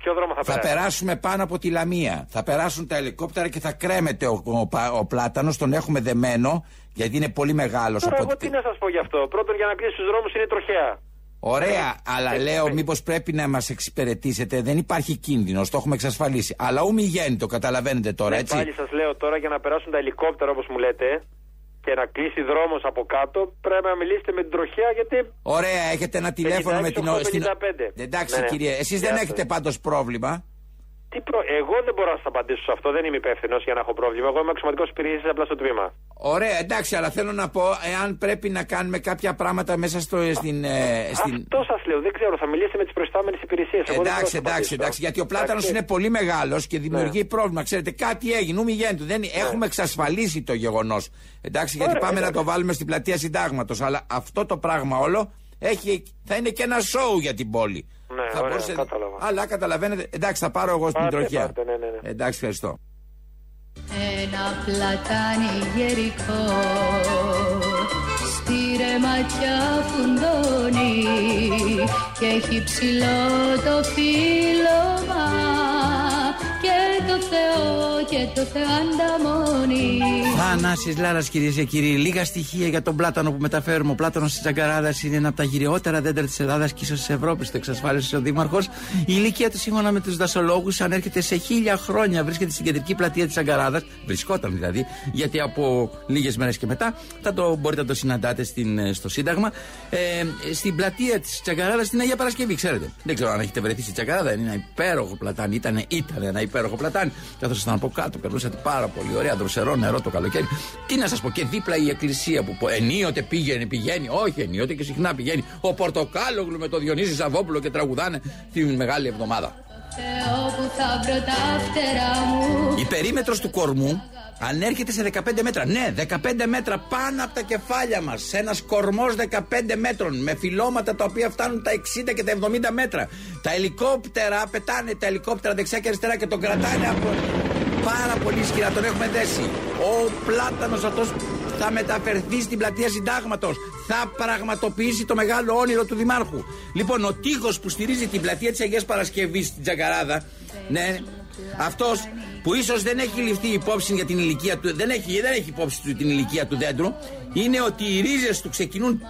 ποιο δρόμο θα, Θα περάσει; περάσουμε πάνω από τη Λαμία. Θα περάσουν τα ελικόπτερα και θα κρέμεται ο, ο, πα- ο πλάτανος. Τον έχουμε δεμένο γιατί είναι πολύ μεγάλος. Τώρα, εγώ τι να σας πω γι' αυτό. Πρώτον, για να κλείσει τους δρόμους είναι τροχέα. Ωραία, αλλά Ε, λέω ε, μήπως πρέπει να μας εξυπηρετήσετε. Δεν υπάρχει κίνδυνος, το έχουμε εξασφαλίσει. Αλλά ου μη γέννητο, καταλαβαίνετε τώρα, Ναι, έτσι; Πάλι σας λέω τώρα για να περάσουν τα ελικόπτερα όπως μου λέτε και να κλείσει δρόμος από κάτω, πρέπει να μιλήσετε με την τροχέα γιατί. Ωραία, έχετε ένα τηλέφωνο με την. 56, στην- 55. Εντάξει, Ναι, ναι. κύριε, εσείς Γεια δεν σας. έχετε πάντως πρόβλημα. Τι προ... Εγώ δεν μπορώ να σας απαντήσω σε αυτό, δεν είμαι υπεύθυνος για να έχω πρόβλημα. Εγώ είμαι αξιωματικός υπηρεσία απλά στο τμήμα. Ωραία, εντάξει, αλλά θέλω να πω, εάν πρέπει να κάνουμε κάποια πράγματα μέσα στο, στην. ε, στην... Αυτό σας λέω, δεν ξέρω, θα μιλήσετε με τις προϊστάμενες υπηρεσίες. Εντάξει, εντάξει, εντάξει. Γιατί ο πλάτανος είναι πολύ μεγάλος και δημιουργεί Ναι. πρόβλημα. Ξέρετε, κάτι έγινε. Ου μη γέννητο. Δεν... Έχουμε εξασφαλίσει το γεγονός. Εντάξει, γιατί Ωραία, πάμε να εντάξει. το βάλουμε στην πλατεία Συντάγματος. Αλλά αυτό το πράγμα όλο έχει... θα είναι και ένα σοου για την πόλη. Ναι, θα ωραία, κατάλαβα. Αλλά καταλαβαίνετε. Εντάξει, θα πάρω εγώ στην Πάρτε, τροχιά. πάρτε, ναι, ναι, ναι. Εντάξει, ευχαριστώ. Ένα πλατάνι γερικό στη ρεματιά φουντώνει και έχει ψηλό το φύλλωμα και το Θεό και το Θεό ανταμώνει. Θανάσης Λάρας, κυρίες και κύριοι. Λίγα στοιχεία για τον πλάτανο που μεταφέρουμε. Ο πλάτανο της Τζαγκαράδας είναι ένα από τα γυριότερα δέντρα της Ελλάδας και ίσως της Ευρώπης. Το εξασφάλισε ο Δήμαρχος. Η ηλικία του, σύμφωνα με τους δασολόγους, ανέρχεται σε χίλια χρόνια. Βρίσκεται στην κεντρική πλατεία της Τζαγκαράδας. Βρισκόταν δηλαδή, γιατί από λίγες μέρες και μετά θα το, μπορείτε να το συναντάτε στην, ε, στο Σύνταγμα. Ε, στην πλατεία της Τζαγκαράδας στην Αγία Παρασκευή, ξέρετε. Δεν ξέρω αν έχετε βρεθεί στη Τζαγκαράδα. Είναι ένα υπέροχο πλατάνι. Ήταν, ήταν ένα υπέροχο πλατάνι. Καθώ από κάτω, περνούσατε πάρα πολύ ωραία. Δροσερό νερό το καλοκαίρι. Τι να σας πω, και δίπλα η εκκλησία που πο- ενίοτε πήγαινε, πηγαίνει. Όχι, ενίοτε και συχνά πηγαίνει. Ο Πορτοκάλογλου με το Διονύση Σαββόπουλο και τραγουδάνε τη μεγάλη εβδομάδα. Θεό που θα βρω τα φτερά μου Η περίμετρος του κορμού ανέρχεται σε 15 μέτρα. Ναι, 15 μέτρα πάνω από τα κεφάλια μας. Σε ένας κορμός 15 μέτρων με φυλώματα τα οποία φτάνουν τα 60 και τα 70 μέτρα. Τα ελικόπτερα πετάνε τα ελικόπτερα δεξιά και αριστερά και τον κρατάνε από πάρα πολύ ισχυρά. Τον έχουμε δέσει. Ο πλάτανος αυτός θα μεταφερθεί στην πλατεία συντάγματος. Θα πραγματοποιήσει το μεγάλο όνειρο του Δημάρχου. Λοιπόν, ο τείχος που στηρίζει την πλατεία της Αγίας Παρασκευής στην Τζαγκαράδα, ναι, αυτός που ίσως δεν έχει ληφθεί υπόψη για την ηλικία του, δεν έχει, δεν έχει υπόψη του την ηλικία του δέντρου, είναι ότι οι ρίζες του ξεκινούν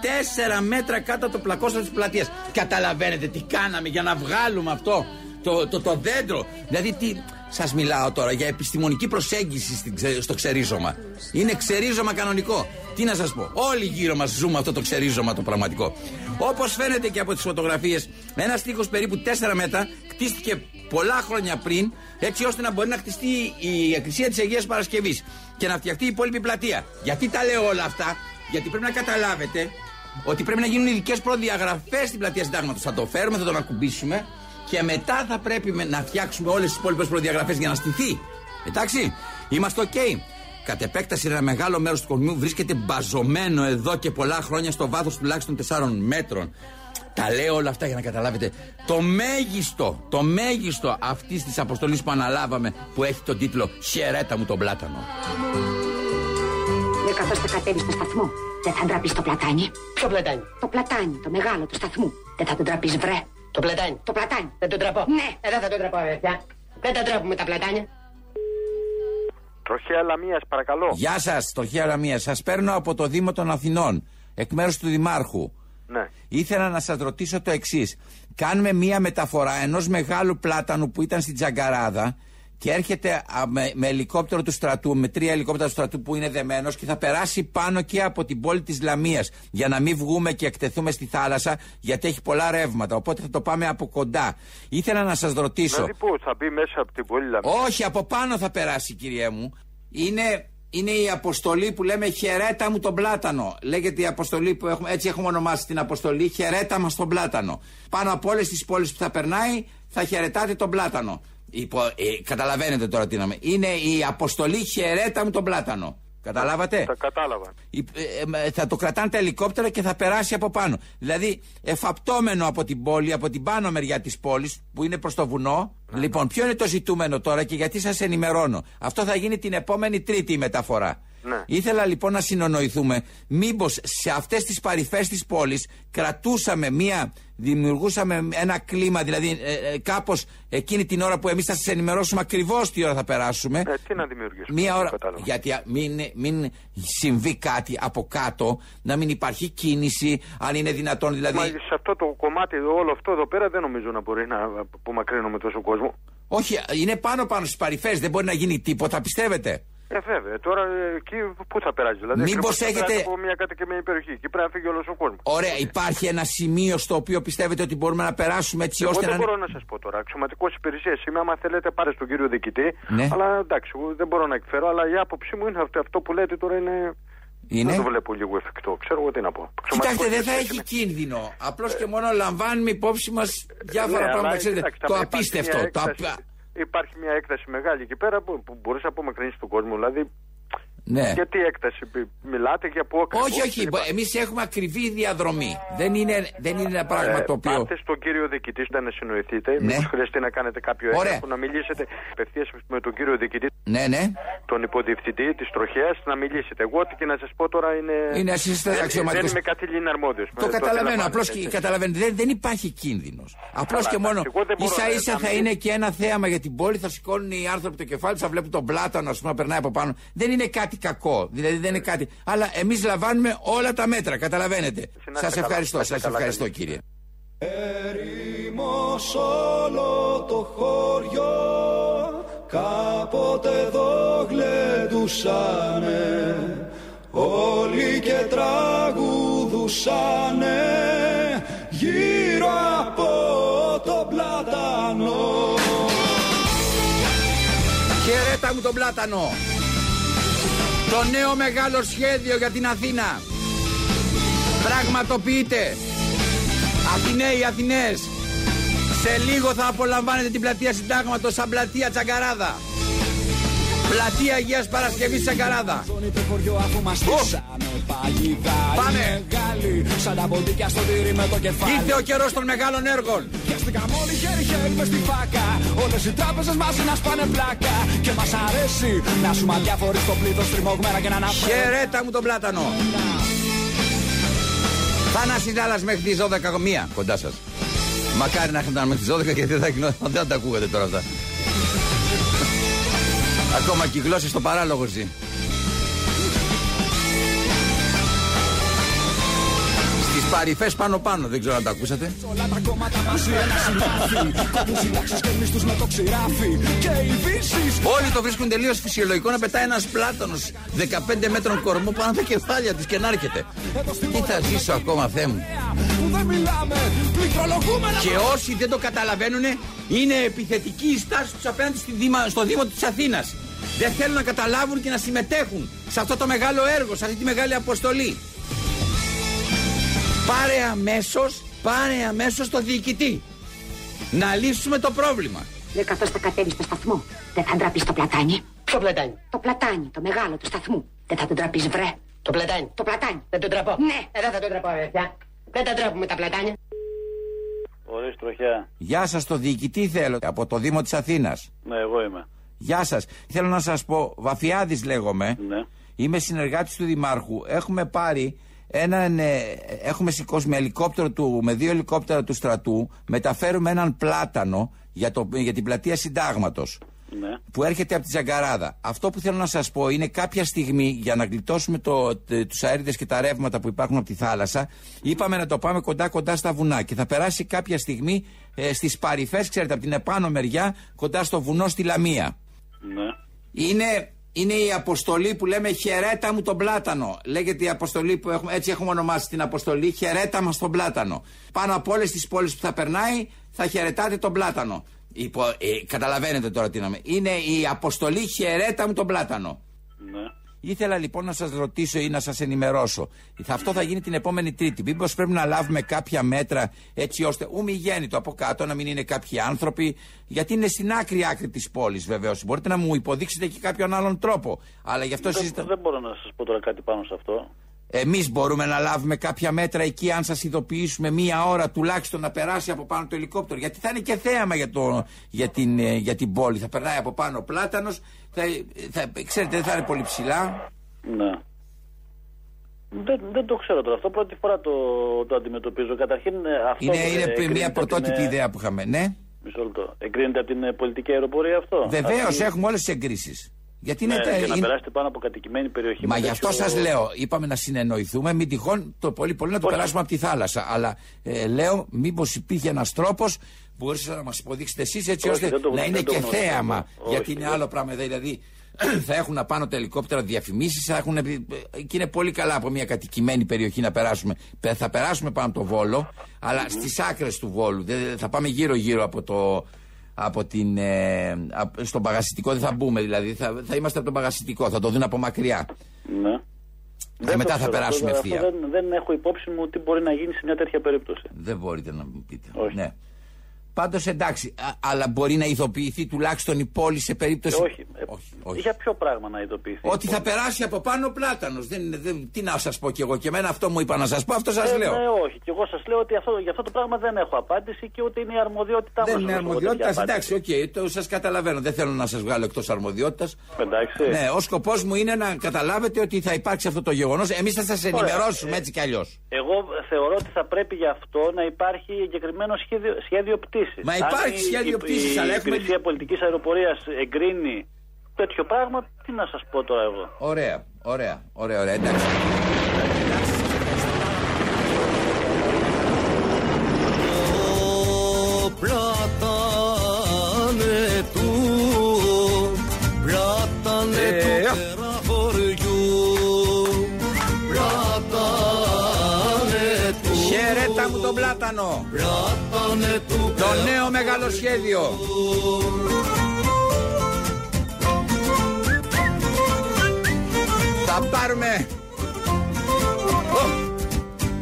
4 μέτρα κάτω από το πλακόστρο της πλατείας. Καταλαβαίνετε τι κάναμε για να βγάλουμε αυτό το, το, το δέντρο. Δηλαδή τι, σας μιλάω τώρα για επιστημονική προσέγγιση στην ξε- στο ξερίζωμα. Είναι ξερίζωμα κανονικό. Τι να σας πω, όλοι γύρω μας ζούμε αυτό το ξερίζωμα το πραγματικό. Όπως φαίνεται και από τις φωτογραφίες, ένας τείχος περίπου 4 μέτρα κτίστηκε πολλά χρόνια πριν, έτσι ώστε να μπορεί να χτιστεί η εκκλησία της Αγίας Παρασκευής και να φτιαχτεί η υπόλοιπη πλατεία. Γιατί τα λέω όλα αυτά, γιατί πρέπει να καταλάβετε ότι πρέπει να γίνουν ειδικές προδιαγραφές στην πλατεία συντάγματος. Θα το φέρουμε, θα τον ακουμπήσουμε και μετά θα πρέπει με- να φτιάξουμε όλες τις υπόλοιπες προδιαγραφές για να στηθεί. Εντάξει, είμαστε οκ. Κατ' επέκταση, ένα μεγάλο μέρος του κορμού βρίσκεται μπαζωμένο εδώ και πολλά χρόνια στο βάθος τουλάχιστον 4 μέτρων. Τα λέω όλα αυτά για να καταλάβετε το μέγιστο, το μέγιστο αυτής της αποστολής που αναλάβαμε που έχει τον τίτλο Χαιρέτα μου τον πλάτανο. Ναι, καθώς θα κατέβεις στο σταθμό, δεν θα ντραπείς το πλατάνι. Ποιο πλατάνι; Το πλατάνι, το μεγάλο του σταθμού. Δεν θα τον τραπείς, βρε. Το πλατάνι. Το πλατάνι. Δεν τον τραπώ. Ναι. Ε, δεν θα τον τραπώ, αδερφιά. Δεν τα τραπούμε τα πλατάνια. Τροχέα Λαμία, παρακαλώ. Γεια σας, Τροχία Λαμία. Σας παίρνω από το Δήμο των Αθηνών, εκ μέρους του Δημάρχου. Ναι. Ήθελα να σας ρωτήσω το εξής. Κάνουμε μία μεταφορά ενός μεγάλου πλάτανου που ήταν στην Τζαγκαράδα και έρχεται α, με, με ελικόπτερο του στρατού, με τρία ελικόπτερα του στρατού που είναι δεμένος και θα περάσει πάνω και από την πόλη της Λαμίας για να μην βγούμε και εκτεθούμε στη θάλασσα γιατί έχει πολλά ρεύματα. Οπότε θα το πάμε από κοντά. Ήθελα να σας ρωτήσω. Δηλαδή πού, θα μπει μέσα από την πόλη Λαμίας; Όχι, από πάνω θα περάσει, κυριέ μου. Είναι, είναι η αποστολή που λέμε χαιρέτα μου τον πλάτανο. Λέγεται η αποστολή που έχουμε, έτσι έχουμε ονομάσει την αποστολή, χαιρέτα μας τον πλάτανο. Πάνω από όλες τις πόλεις που θα περνάει, θα χαιρετάτε τον πλάτανο. Υπο, ε, καταλαβαίνετε τώρα τι να με. Είναι η αποστολή χαιρέτα μου τον πλάτανο. Καταλάβατε; Τα κατάλαβα. Η- ε, ε, θα το κρατάνε τα ελικόπτερα και θα περάσει από πάνω. Δηλαδή, εφαπτώμενο από την πόλη, από την πάνω μεριά της πόλης, που είναι προς το βουνό. Λοιπόν, ποιο είναι το ζητούμενο τώρα και γιατί σας ενημερώνω. Αυτό θα γίνει την επόμενη Τρίτη η μεταφορά. Ναι. Ήθελα λοιπόν να συνονοηθούμε μήπως σε αυτές τις παρυφές της πόλης κρατούσαμε μία, δημιουργούσαμε ένα κλίμα, δηλαδή ε, ε, κάπως εκείνη την ώρα που εμείς θα σας ενημερώσουμε ακριβώς τι ώρα θα περάσουμε. Ε, τι να δημιουργήσουμε. Μία ώρα. Κατάλαβα. Γιατί α, μην, μην συμβεί κάτι από κάτω, να μην υπάρχει κίνηση, αν είναι δυνατόν δηλαδή. Μα σε αυτό το κομμάτι, όλο αυτό εδώ πέρα δεν νομίζω να μπορεί να απομακρύνουμε τόσο κόσμο. Όχι, είναι πάνω πάνω στις παρυφές, δεν μπορεί να γίνει τίποτα, πιστεύετε; Ε, βέβαια. Τώρα ε, εκεί πού θα περάσει. Δηλαδή, Μήπως ακριβώς θα έχετε- περάσει από μια κατοικημένη περιοχή. Εκεί πρέπει να φύγει όλος ο κόσμος. Ωραία, υπάρχει ένα σημείο στο οποίο πιστεύετε ότι μπορούμε να περάσουμε έτσι Εγώ ώστε δεν να. μπορώ να σας πω τώρα. Αξιωματικός υπηρεσίας είμαι. Άμα θέλετε, πάρε στον κύριο διοικητή. Ναι. Αλλά εντάξει, εγώ δεν μπορώ να εκφέρω. Αλλά η άποψή μου είναι αυτό, αυτό που λέτε τώρα είναι. Είναι; Δεν το βλέπω λίγο εφικτό. Ξέρω εγώ τι να πω. Κοιτάξτε, Αξιωματικός δεν θα υπηρεσίας έχει είμαι. κίνδυνο. Απλώς και μόνο λαμβάνουμε υπόψη μας διάφορα Ναι, πράγματα. αλλά, Ξέρετε, κοιτάξτε, το άμα υπάρχει απίστευτο. Μια Το έκταση- απα- Υπάρχει μια έκταση μεγάλη εκεί πέρα που, που μπορείς να απομακρύνει τον κόσμο. Δηλαδή, Ναι. για τι έκταση μι- μιλάτε, για πού ακριβώς. Όχι, όχι. Είπα- Εμείς έχουμε ακριβή διαδρομή. Δεν είναι, δεν είναι ένα πράγμα Ε, το οποίο. Πάτε στον κύριο διοικητή να συνοηθείτε. Ναι. Μήπως χρειαστεί να κάνετε κάποιο Ωραία. έγγραφο, να μιλήσετε απευθείας με τον κύριο διοικητή, Ναι, ναι. τον υποδιευθυντή της τροχέας, να μιλήσετε. Εγώ ό,τι και να σας πω τώρα είναι. Είναι εσείς είστε δεν, αξιωματικός. δεν είμαι καθήλυνα αρμόδιος. Το καταλαβαίνω. Απλώς και καταλαβαίνετε. Δεν, δεν υπάρχει κίνδυνος. Απλώς Καλά, και μόνο εντάξει, εγώ δεν μπορώ ίσα να- ίσα να θα μην- είναι και ένα θέαμα για την πόλη. Θα σηκώνουν οι άνθρωποι το κεφάλι, θα βλέπουν τον πλάτανο, ας πούμε, να περνάει από πάνω. Δεν είναι κάτι κακό. Δηλαδή δεν είναι κάτι. Αλλά εμείς λαμβάνουμε όλα τα μέτρα. Καταλαβαίνετε. να Σας είστε καλά. ευχαριστώ. Να είστε Σας καλά, ευχαριστώ, καλή. κύριε. Ερήμος όλο το χωριό κάποτε εδώ γλεντούσανε όλοι και τραγουδούσανε γύρω από το πλατανό Χαιρέτα μου τον πλάτανο. Το νέο μεγάλο σχέδιο για την Αθήνα. Πραγματοποιείται. Αθηναίοι, Αθηναίες. Σε λίγο θα απολαμβάνετε την πλατεία συντάγματος σαν πλατεία Τσαγκαράδα. Πλατεία Αγίας Παρασκευής Τσαγκαράδα. Ζώνη το χωριό αφού μας στήσανε παγιδάρι Πάμε. μεγάλοι σαν τα ποντίκια στο τύρι με το κεφάλι Ήρθε ο καιρός των μεγάλων έργων. Πιαστήκαμε όλοι χέρι-χέρι μες στη φάκα Όλες οι τράπεζες μαζί να σπάνε πλάκα Και μας αρέσει να σου αδιάφοροι στο πλήθος τριμωγμένα και να αναφέρουν Χαιρέτα μου τον πλάτανο. Θάναση Λάλλας μέχρι τις 12 μία κοντά σας. Μακάρι να είχαν μέχρι τις 12 γιατί δεν θα, γινόταν- δεν θα τα ακούγατε τώρα αυτά. Ακόμα και οι γλώσσες στο παράλογο ζει. Στις παρυφές πάνω πάνω, δεν ξέρω αν τα ακούσατε. Όλα τα κόμματα μαζί ένα συνάφι Κόβουν συντάξεις και μισθούς με το ξηράφι Και οι βύσεις Όλοι το βρίσκουν τελείως φυσιολογικό να πετάει ένας πλάτανο 15 μέτρων κορμό πάνω από τα κεφάλια του και να έρχεται. Τι θα ζήσω ακόμα, Θεέ μου; που δεν μιλάμε Πληκτρολογούμενα Και όσοι δεν το καταλαβαίνουν, είναι επιθετική η στάση τους απέναντι στη Δήμα- στο Δήμο της Αθήνας. Δεν θέλουν να καταλάβουν και να συμμετέχουν σε αυτό το μεγάλο έργο, σε αυτή τη μεγάλη αποστολή. Πάρε αμέσως, πάρε αμέσως το διοικητή. Να λύσουμε το πρόβλημα. Δε καθώς θα κατέβεις στο σταθμό. Δεν θα ντραπείς το πλατάνι. Ποιο πλατάνι; Το πλατάνι, το μεγάλο του σταθμού. Δεν θα τον τραπείς βρε. Το πλατάνι; Το πλατάνι. Δεν τον τραπώ. Ναι. Ε, δεν θα τον τραπώ, παιδιά. Δεν τα τραπούμε τα πλατάνια. Ορίστε τροχιά. Γεια σας, το διοικητή θέλω από το Δήμο της Αθήνας. Ναι, εγώ είμαι. Γεια σας. Θέλω να σας πω, Βαφιάδης λέγομαι. Ναι. Είμαι συνεργάτης του Δημάρχου. Έχουμε πάρει έναν. ε, έχουμε σηκώσει με ελικόπτερο του, με δύο ελικόπτερα του στρατού, μεταφέρουμε έναν πλάτανο για, το, για την πλατεία Συντάγματος. Ναι. Που έρχεται από τη Τζαγκαράδα. Αυτό που θέλω να σας πω είναι κάποια στιγμή για να γλιτώσουμε το, τους αέριδες και τα ρεύματα που υπάρχουν από τη θάλασσα, είπαμε να το πάμε κοντά-κοντά στα βουνά. Και θα περάσει κάποια στιγμή ε, στις παρυφές, ξέρετε, από την επάνω μεριά, κοντά στο βουνό στη Λαμία. Ναι. Είναι, είναι η αποστολή που λέμε χαιρέτα μου τον πλάτανο. Λέγεται η αποστολή που έχουμε, έτσι έχουμε ονομάσει την αποστολή χαιρέτα μας τον πλάτανο. Πάνω από όλες τις πόλεις που θα περνάει θα χαιρετάτε τον πλάτανο. Υπο, ε, καταλαβαίνετε τώρα τι είναι. Είναι η αποστολή χαιρέτα μου τον πλάτανο. Ναι. Ήθελα λοιπόν να σας ρωτήσω ή να σας ενημερώσω. Θα- Αυτό θα γίνει την επόμενη Τρίτη. Μήπως πρέπει να λάβουμε κάποια μέτρα έτσι ώστε το από κάτω να μην είναι κάποιοι άνθρωποι; Γιατί είναι στην άκρη άκρη της πόλης βεβαίως. Μπορείτε να μου υποδείξετε και κάποιον άλλον τρόπο. Αλλά γι' αυτό Δεν, συζητά. δεν μπορώ να σας πω τώρα κάτι πάνω σε αυτό. Εμείς μπορούμε να λάβουμε κάποια μέτρα εκεί, αν σας ειδοποιήσουμε μία ώρα τουλάχιστον να περάσει από πάνω το ελικόπτερο. Γιατί θα είναι και θέαμα για, το, για, την, ε, για την πόλη. Θα περνάει από πάνω ο πλάτανος. Θα, θα, ξέρετε, δεν θα είναι πολύ ψηλά. Ναι. Δεν, δεν το ξέρω τώρα. Αυτό πρώτη φορά το, το αντιμετωπίζω. Καταρχήν ε, αυτό. Είναι, ε, είναι εγκρίνεται μια από την, πρωτότυπη ε, ιδέα που είχαμε. Ναι. Μισό λεπτό. Εγκρίνεται από την ε, πολιτική αεροπορία αυτό; Βεβαίως Αυτή- έχουμε όλες τις εγκρίσεις. Γιατί Ναι, είναι, τα- και να είναι- περάσετε πάνω από κατοικημένη περιοχή. Μα με γι' αυτό τέτοιο- σας λέω, είπαμε να συνεννοηθούμε, μην τυχόν το πολύ πολύ να το Όχι. περάσουμε από τη θάλασσα. Αλλά ε, λέω, μήπως υπήρχε ένας τρόπος που μπορούσατε να μας υποδείξετε εσείς έτσι Όχι, ώστε δεν το- να δεν είναι το και γνωρίζω. θέαμα. Όχι, γιατί είναι δεν- άλλο πράγμα. Δηλαδή [CLEARS THROAT] θα έχουν απάνω τα ελικόπτερα διαφημίσεις, θα έχουν. ε, και είναι πολύ καλά από μια κατοικημένη περιοχή να περάσουμε. Πε- Θα περάσουμε πάνω από το βόλο, αλλά στις άκρες του βόλου. Δεν- Θα πάμε γύρω-γύρω από το. Από την, ε, απ- στον παγασιτικό δεν θα μπούμε δηλαδή. Θα, θα είμαστε από τον παγασιτικό, θα το δουν από μακριά. Ναι. Και Δεν μετά το θα ξέρω. περάσουμε Αυτό ευθεία. Δεν, δεν έχω υπόψη μου τι μπορεί να γίνει σε μια τέτοια περίπτωση. Δεν μπορείτε να μου πείτε. Όχι. Ναι. Πάντως εντάξει, α- αλλά μπορεί να ειδοποιηθεί τουλάχιστον η πόλη σε περίπτωση. Ε, όχι. Ε, όχι, όχι. Για ποιο πράγμα να ειδοποιηθεί. Ότι θα περάσει από πάνω ο πλάτανος. Δεν, δεν, τι να σας πω κι εγώ. Και εμένα αυτό μου είπα να σας πω, αυτό σας Ε, λέω. Ναι, όχι. Και εγώ σας λέω ότι αυτό, για αυτό το πράγμα δεν έχω απάντηση και ούτε είναι η αρμοδιότητά μας. δεν είναι αρμοδιότητα. Εντάξει, οκ, το σας καταλαβαίνω. Δεν θέλω να σας βγάλω εκτός αρμοδιότητας. Εντάξει. Ναι, ο σκοπός μου είναι να καταλάβετε ότι θα υπάρξει αυτό το γεγονός. Εμείς θα σας ενημερώσουμε Ε, έτσι κι αλλιώς. Εγώ θεωρώ ότι θα πρέπει γι' αυτό να υπάρχει εγκεκριμένο σχέδιο, σχέδιο πτήσης. Μα υπάρχει σχέδιο πτήσης, η, αλλά η έχουμε- υπηρεσία πολιτικής αεροπορίας εγκρίνει τέτοιο πράγμα, τι να σας πω τώρα εγώ. Ωραία, ωραία, ωραία, ωραία. Εντάξει. Πλάτανο. πλάτανε του Το νέο μεγάλο σχέδιο. Θα πάρουμε. Ω,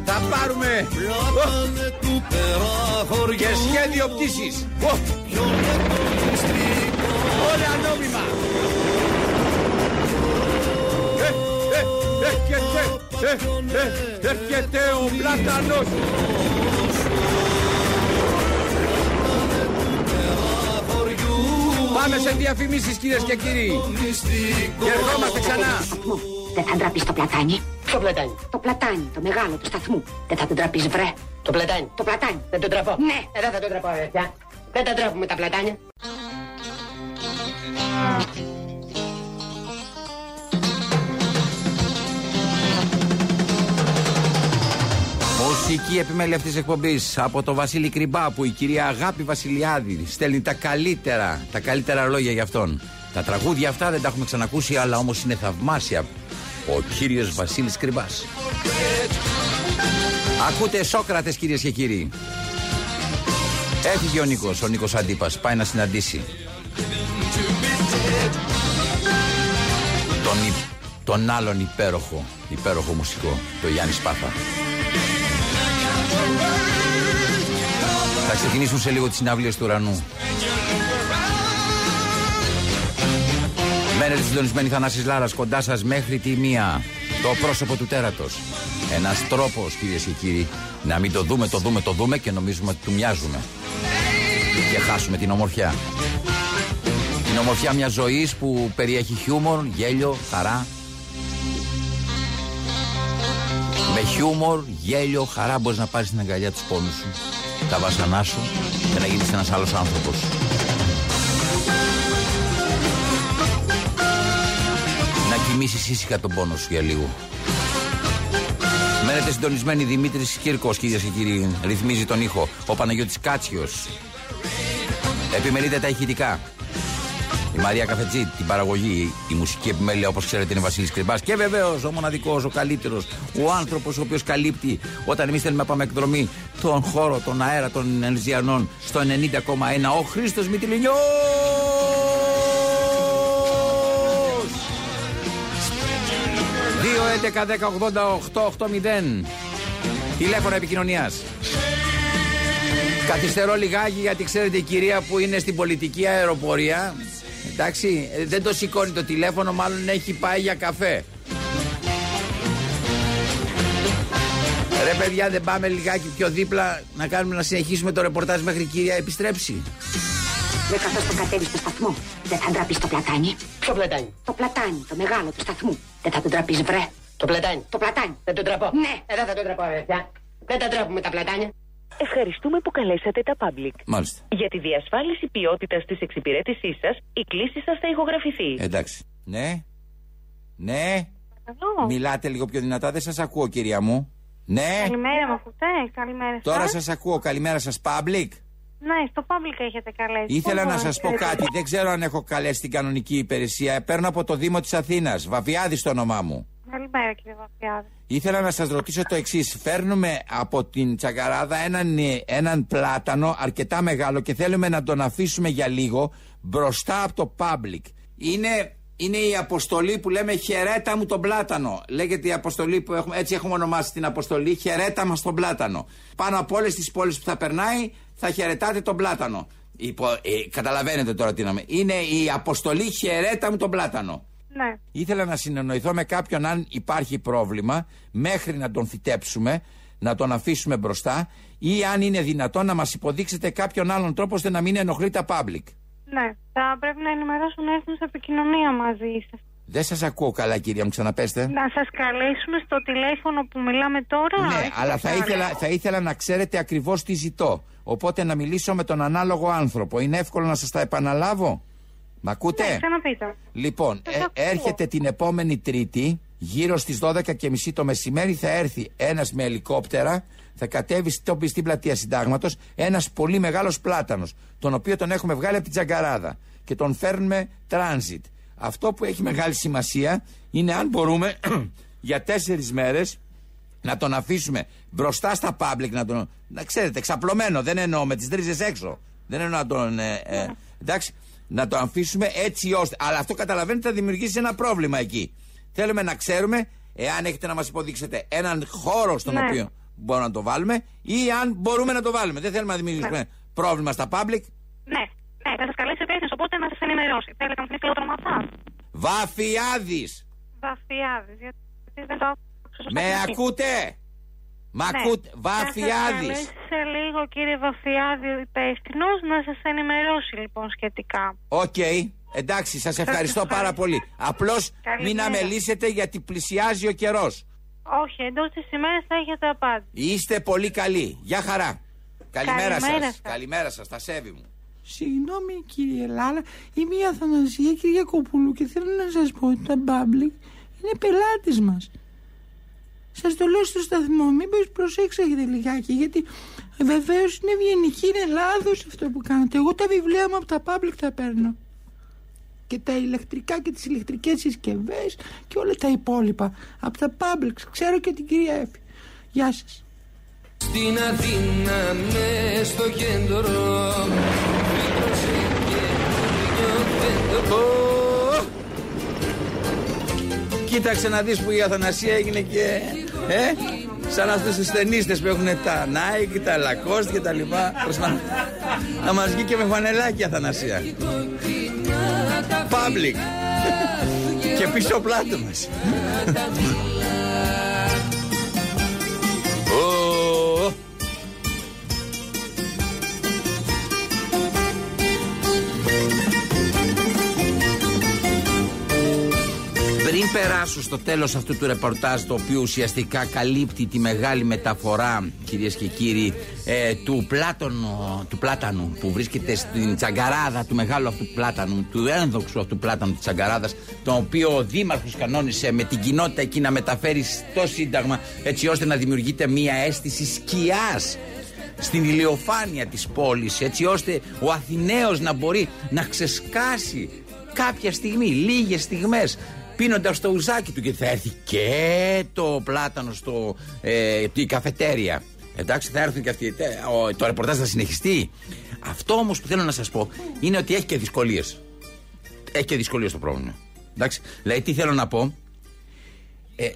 Θα πάρουμε. πλάτανε του τεραχωριού, Και σχέδιο πτήσης. Ω, Όλα νόμιμα. Ε, ε, Έρχεται, ε, ε, έρχεται ο πλάτανος. Πάμε σε διαφημίσεις κυρίες και κύριοι. Και ερχόμαστε ξανά. Σταθμού. Δεν θα ντραπείς το πλατάνι. Το πλατάνι. Το πλατάνι, το μεγάλο του σταθμού. Δεν θα τον τραπείς βρε. Το πλατάνι. Το πλατάνι. Δεν τον τραπώ. Ναι. Ε, δεν θα τον τραπώ, αδερφιά. Δεν τα τραπούμε τα πλατάνια. Μουσική επιμέλεια αυτής της εκπομπής από το Βασίλη Κρυμπά που η κυρία Αγάπη Βασιλιάδη στέλνει τα καλύτερα, τα καλύτερα λόγια για αυτόν. Τα τραγούδια αυτά δεν τα έχουμε ξανακούσει, αλλά όμως είναι θαυμάσια. Ο κύριος Βασίλης Κρυμπάς. Ακούτε Σόκρατες, κυρίες και κύριοι. Έφυγε ο Νίκος, ο Νίκος Αντίπας. Πάει να συναντήσει. Τον, υ- τον άλλον υπέροχο, υπέροχο μουσικό, το Γιάννη Σπάθα. Θα ξεκινήσουν σε λίγο τις συναυλίες του ουρανού. Μένετε συντονισμένοι Θανάσης Λάρας κοντά σας μέχρι τη μία. Το πρόσωπο του τέρατος. Ένας τρόπος κυρίες και κύριοι να μην το δούμε, το δούμε, το δούμε και νομίζουμε ότι του μοιάζουμε. Και χάσουμε την ομορφιά. Την ομορφιά μιας ζωής που περιέχει χιούμορ, γέλιο, χαρά. Με χιούμορ, γέλιο, χαρά μπορείς να πάρεις την αγκαλιά τους πόνους σου, τα βάσανά σου και να γίνεις ένας άλλος άνθρωπος. Να κοιμήσεις ήσυχα τον πόνο σου για λίγο. Μένετε συντονισμένοι Δημήτρης Κύρκος, κυρίες και κύριοι, ρυθμίζει τον ήχο. Ο Παναγιώτης Κάτσιος. Επιμελείται τα ηχητικά. Η Μαρία Καφετζή, την παραγωγή, η μουσική επιμέλεια όπως ξέρετε είναι Βασίλης Κρυμπάς. Και βεβαίως ο μοναδικός, ο καλύτερος, ο άνθρωπος ο οποίος καλύπτει όταν εμείς θέλουμε να πάμε εκδρομή τον χώρο, τον αέρα των Ελζιανών στο 90,1. Ο Χρήστος Μητυλινιός! 2-11-10-88-8-0 Τηλέφωνο επικοινωνίας. Καθυστερώ λιγάκι γιατί ξέρετε η κυρία που είναι στην πολιτική αεροπορία Εντάξει, ε, δεν το σηκώνει το τηλέφωνο, μάλλον έχει πάει για καφέ. Ρε παιδιά, δεν πάμε λιγάκι πιο δίπλα να κάνουμε να συνεχίσουμε το ρεπορτάζ μέχρι η κυρία επιστρέψει. Δεν καθώς το κατέβεις στο σταθμό, δεν θα ντραπείς το πλατάνι. Ποιο πλατάνι; Το πλατάνι, το μεγάλο του σταθμού. Δεν θα τον τραπεί, βρε. Το πλατάνι. Το πλατάνι. Δεν τον τραπώ. Ναι. Ε, δεν θα τον τραπώ, αδερφιά. Δεν τα τρέπουμε τα πλατάνια. Ευχαριστούμε που καλέσατε τα Public. Μάλιστα. Για τη διασφάλιση ποιότητας της εξυπηρέτησής σας, η κλήση σας θα ηχογραφηθεί. Εντάξει. Ναι. Ναι. Παρακαλώ. Μιλάτε λίγο πιο δυνατά, δεν σας ακούω, κυρία μου. Ναι. Καλημέρα, μου ακούτε; Καλημέρα Τώρα σας. σας ακούω. Καλημέρα σας, Public. Ναι, στο public έχετε καλέσει. Ήθελα Πώς να μπορώ σας πω χαιρετήσω. κάτι. Δεν ξέρω αν έχω καλέσει την κανονική υπηρεσία. Παίρνω από το Δήμο της Αθήνας. Βαβιάδης το όνομά μου. Καλημέρα, κύριε Βαφιάδη. Ήθελα να σας ρωτήσω το εξής. Φέρνουμε από την Τσαγκαράδα έναν, ε, έναν πλάτανο αρκετά μεγάλο και θέλουμε να τον αφήσουμε για λίγο μπροστά από το public. Είναι, είναι η αποστολή που λέμε χαιρέτα μου τον πλάτανο. Λέγεται η αποστολή που έχουμε, έτσι έχουμε ονομάσει την αποστολή χαιρέτα μας τον πλάτανο. Πάνω από όλες τις πόλεις που θα περνάει θα χαιρετάτε τον πλάτανο. Υπο, ε, καταλαβαίνετε τώρα τι να με. Είναι η αποστολή χαιρέτα μου τον πλάτανο. Ναι. Ήθελα να συνεννοηθώ με κάποιον αν υπάρχει πρόβλημα μέχρι να τον φυτέψουμε, να τον αφήσουμε μπροστά ή αν είναι δυνατόν να μας υποδείξετε κάποιον άλλον τρόπο ώστε να μην ενοχλεί τα public. Ναι. Θα πρέπει να ενημερώσουν να έρθουν σε επικοινωνία μαζί σας. Δεν σας ακούω καλά κυρία μου, ξαναπέστε. Να σας καλέσουν στο τηλέφωνο που μιλάμε τώρα. Ναι, Έχετε αλλά θα άλλο. ήθελα, θα ήθελα να ξέρετε ακριβώς τι ζητώ. Οπότε να μιλήσω με τον ανάλογο άνθρωπο. Είναι εύκολο να σας τα επαναλάβω; Μ' ακούτε; Ναι, ξαναπείτε. Λοιπόν, Σας ε, ακούω. έρχεται την επόμενη Τρίτη, γύρω στις 12.30 το μεσημέρι, θα έρθει ένας με ελικόπτερα, θα κατέβει στο, στην πλατεία Συντάγματος ένας πολύ μεγάλος πλάτανος, τον οποίο τον έχουμε βγάλει από την Τζαγκαράδα και τον φέρνουμε transit. Αυτό που έχει μεγάλη σημασία είναι αν μπορούμε [CLEARS THROAT] για τέσσερις μέρες να τον αφήσουμε μπροστά στα public, να τον. Να ξέρετε, ξαπλωμένο. Δεν εννοώ με τις τρίζε έξω. Δεν εννοώ να τον. Ε, ε, εντάξει, να τον αφήσουμε έτσι ώστε. Αλλά αυτό καταλαβαίνετε θα δημιουργήσει ένα πρόβλημα εκεί. Θέλουμε να ξέρουμε εάν έχετε να μας υποδείξετε έναν χώρο στον Ναι. οποίο μπορούμε να το βάλουμε ή αν μπορούμε να το βάλουμε. Δεν θέλουμε να δημιουργήσουμε πρόβλημα στα public. Ναι. Ναι, θα σας καλέσει επίση, οπότε να σας ενημερώσει. Θέλετε να μου πείτε το όνομα σας; Βαφιάδης! Βαφιάδης. Γιατί δεν το άκουσα σωστά Με στην αρχή. ακούτε! Μ' Ναι. ακούτε! Θα Βαφιάδης! σας καλέσει σε λίγο κύριε Βαφιάδη ο υπεύθυνος να σας ενημερώσει λοιπόν σχετικά. Οκ. Εντάξει, σας ευχαριστώ πάρα πολύ. Απλώς μην Καλημέρα. αμελήσετε γιατί πλησιάζει ο καιρός. Όχι, εντός της ημέρας θα έχετε απάντηση. Είστε πολύ καλοί. Γεια χαρά. Καλημέρα, Καλημέρα σας. σας. Καλημέρα σας, τα σέβη μου. Συγγνώμη κύριε Λάλα, είμαι η Αθανασία Κυριακοπούλου και θέλω να σας πω ότι τα Public είναι πελάτης μας. Σας το λέω στο σταθμό, μήπως προσέξετε λιγάκι γιατί βεβαίως είναι ευγενική, είναι λάθος αυτό που κάνετε. Εγώ τα βιβλία μου από τα Public θα παίρνω. Και τα ηλεκτρικά και τις ηλεκτρικές συσκευές και όλα τα υπόλοιπα. Από τα Public, ξέρω και την κυρία Εφη. Γεια σας. Στην Αθήνα μες στο κέντρο Κοίταξε να δεις που η Αθανασία έγινε και... Ε, σαν αυτούς τους ταινίστες που έχουν τα Nike, τα Lacoste και τα λοιπά. Προσπα- να μας βγει και με φανελάκι η Αθανασία. Public. και πίσω πλάτο μας. Πριν περάσω στο τέλος αυτού του ρεπορτάζ το οποίο ουσιαστικά καλύπτει τη μεγάλη μεταφορά κυρίες και κύριοι ε, του, πλάτωνο, του πλάτανου που βρίσκεται στην τσαγκαράδα του μεγάλου αυτού πλάτανου του ένδοξου αυτού πλάτανου της τσαγκαράδας το οποίο ο Δήμαρχος κανόνισε με την κοινότητα εκεί να μεταφέρει στο Σύνταγμα έτσι ώστε να δημιουργείται μια αίσθηση σκιάς στην ηλιοφάνεια της πόλης έτσι ώστε ο Αθηναίος να μπορεί να ξεσκάσει κάποια στιγμή, λίγες στιγμές, πίνοντας το ουζάκι του και θα έρθει και το πλάτανο στο ε, η καφετέρια. Εντάξει, θα έρθουν και αυτοί. ε, ο- Το ρεπορτάζ θα συνεχιστεί. Αυτό όμως που θέλω να σας πω είναι ότι έχει και δυσκολίες. Έχει και δυσκολίες το πρόβλημα. Εντάξει. Δηλαδή, τι θέλω να πω; Ε,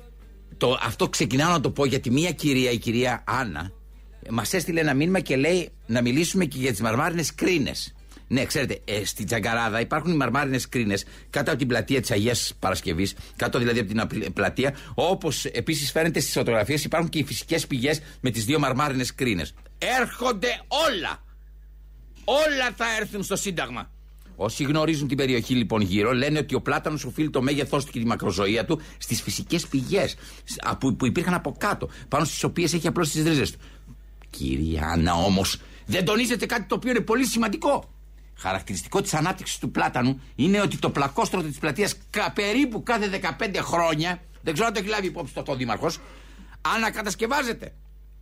το, αυτό ξεκινάω να το πω γιατί μία κυρία, η κυρία Άννα, μας έστειλε ένα μήνυμα και λέει να μιλήσουμε και για τις μαρμάρινες κρίνες. Ναι, ξέρετε, ε, στην Τζαγκαράδα υπάρχουν οι μαρμάρινες κρίνες κάτω από την πλατεία της Αγίας Παρασκευής, κάτω δηλαδή από την απ- πλατεία. Όπως επίσης φαίνεται στις φωτογραφίες, υπάρχουν και οι φυσικές πηγές με τις δύο μαρμάρινες κρίνες. Έρχονται όλα! Όλα θα έρθουν στο Σύνταγμα. Όσοι γνωρίζουν την περιοχή λοιπόν γύρω λένε ότι ο πλάτανο οφείλει το μέγεθός του και τη μακροζωία του στις φυσικές πηγές που, που υπήρχαν από κάτω, πάνω στις οποίες έχει απλώ τις ρίζες του. Κυρία Άννα όμως, δεν τονίζετε κάτι το οποίο είναι πολύ σημαντικό. Χαρακτηριστικό της ανάπτυξης του πλάτανου είναι ότι το πλακόστρωτο της πλατείας περίπου κάθε 15 χρόνια, δεν ξέρω αν το έχει λάβει υπόψη το, το Δήμαρχο, ανακατασκευάζεται.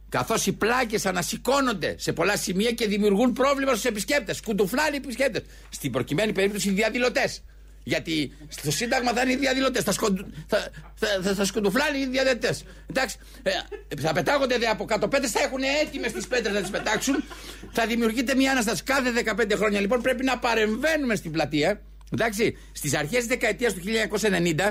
Καθώς οι πλάκες ανασηκώνονται σε πολλά σημεία και δημιουργούν πρόβλημα στους επισκέπτες. Κουντουφλάνε οι επισκέπτες. Στην προκειμένη περίπτωση οι διαδηλωτές. Γιατί στο Σύνταγμα θα είναι οι διαδηλωτές. Θα, σκον- θα, θα, θα, θα σκουντουφλάνε οι διαδηλωτές. Εντάξει. Ε, θα πετάγονται δε από κάτω πέτρες, θα έχουν έτοιμες τις πέτρες να τις πετάξουν. Θα δημιουργείται μια ανάσταση. Κάθε 15 χρόνια λοιπόν πρέπει να παρεμβαίνουμε στην πλατεία. Εντάξει. Στις αρχές της δεκαετίας του 1990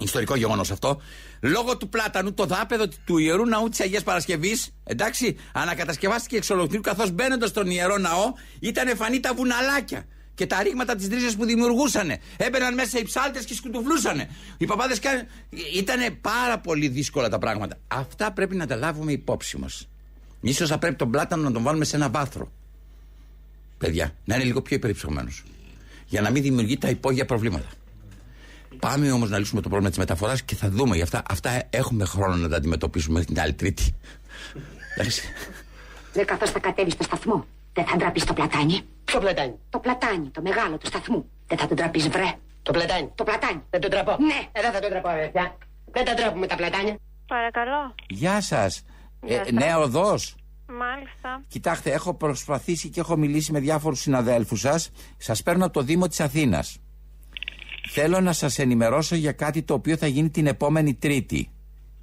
Ιστορικό γεγονός αυτό. Λόγω του πλάτανου, το δάπεδο του ιερού ναού της Αγίας Παρασκευής, εντάξει, ανακατασκευάστηκε εξ ολοκλήρου καθώς μπαίνοντας στον ιερό ναό ήταν εμφανή τα βουναλάκια και τα ρήγματα της ρίζε που δημιουργούσαν. Έμπαιναν μέσα οι ψάλτες και σκουτουβλούσαν. Οι παπάδες καν... Ήταν πάρα πολύ δύσκολα τα πράγματα. Αυτά πρέπει να τα λάβουμε υπόψη μας. σω θα πρέπει τον πλάτανο να τον βάλουμε σε ένα βάθρο. Παιδιά, να είναι λίγο πιο υπερυψωμένο. Για να μην δημιουργεί τα υπόγεια προβλήματα. Πάμε όμως να λύσουμε το πρόβλημα της μεταφοράς και θα δούμε. Γι' αυτά, αυτά έχουμε χρόνο να τα αντιμετωπίσουμε μέχρι την άλλη Τρίτη. Εντάξει. Δε καθώς θα κατέβεις στο σταθμό. Δεν θα ντραπείς το πλατάνι. Ποιο πλατάνι; Το πλατάνι, το μεγάλο του σταθμού. Δεν θα τον τραπεί, βρε. Το πλατάνι. Το πλατάνι. Δεν τον τραπώ. Ναι. Ε, δεν θα τον τραπώ, αδερφιά. Δεν τα τραπούμε τα πλατάνια. Παρακαλώ. Γεια σας. Γεια σας. νέα οδός. Μάλιστα. Κοιτάξτε, έχω προσπαθήσει και έχω μιλήσει με διάφορους συναδέλφους σας. Σας παίρνω από το Δήμο της Αθήνας. Θέλω να σας ενημερώσω για κάτι το οποίο θα γίνει την επόμενη Τρίτη.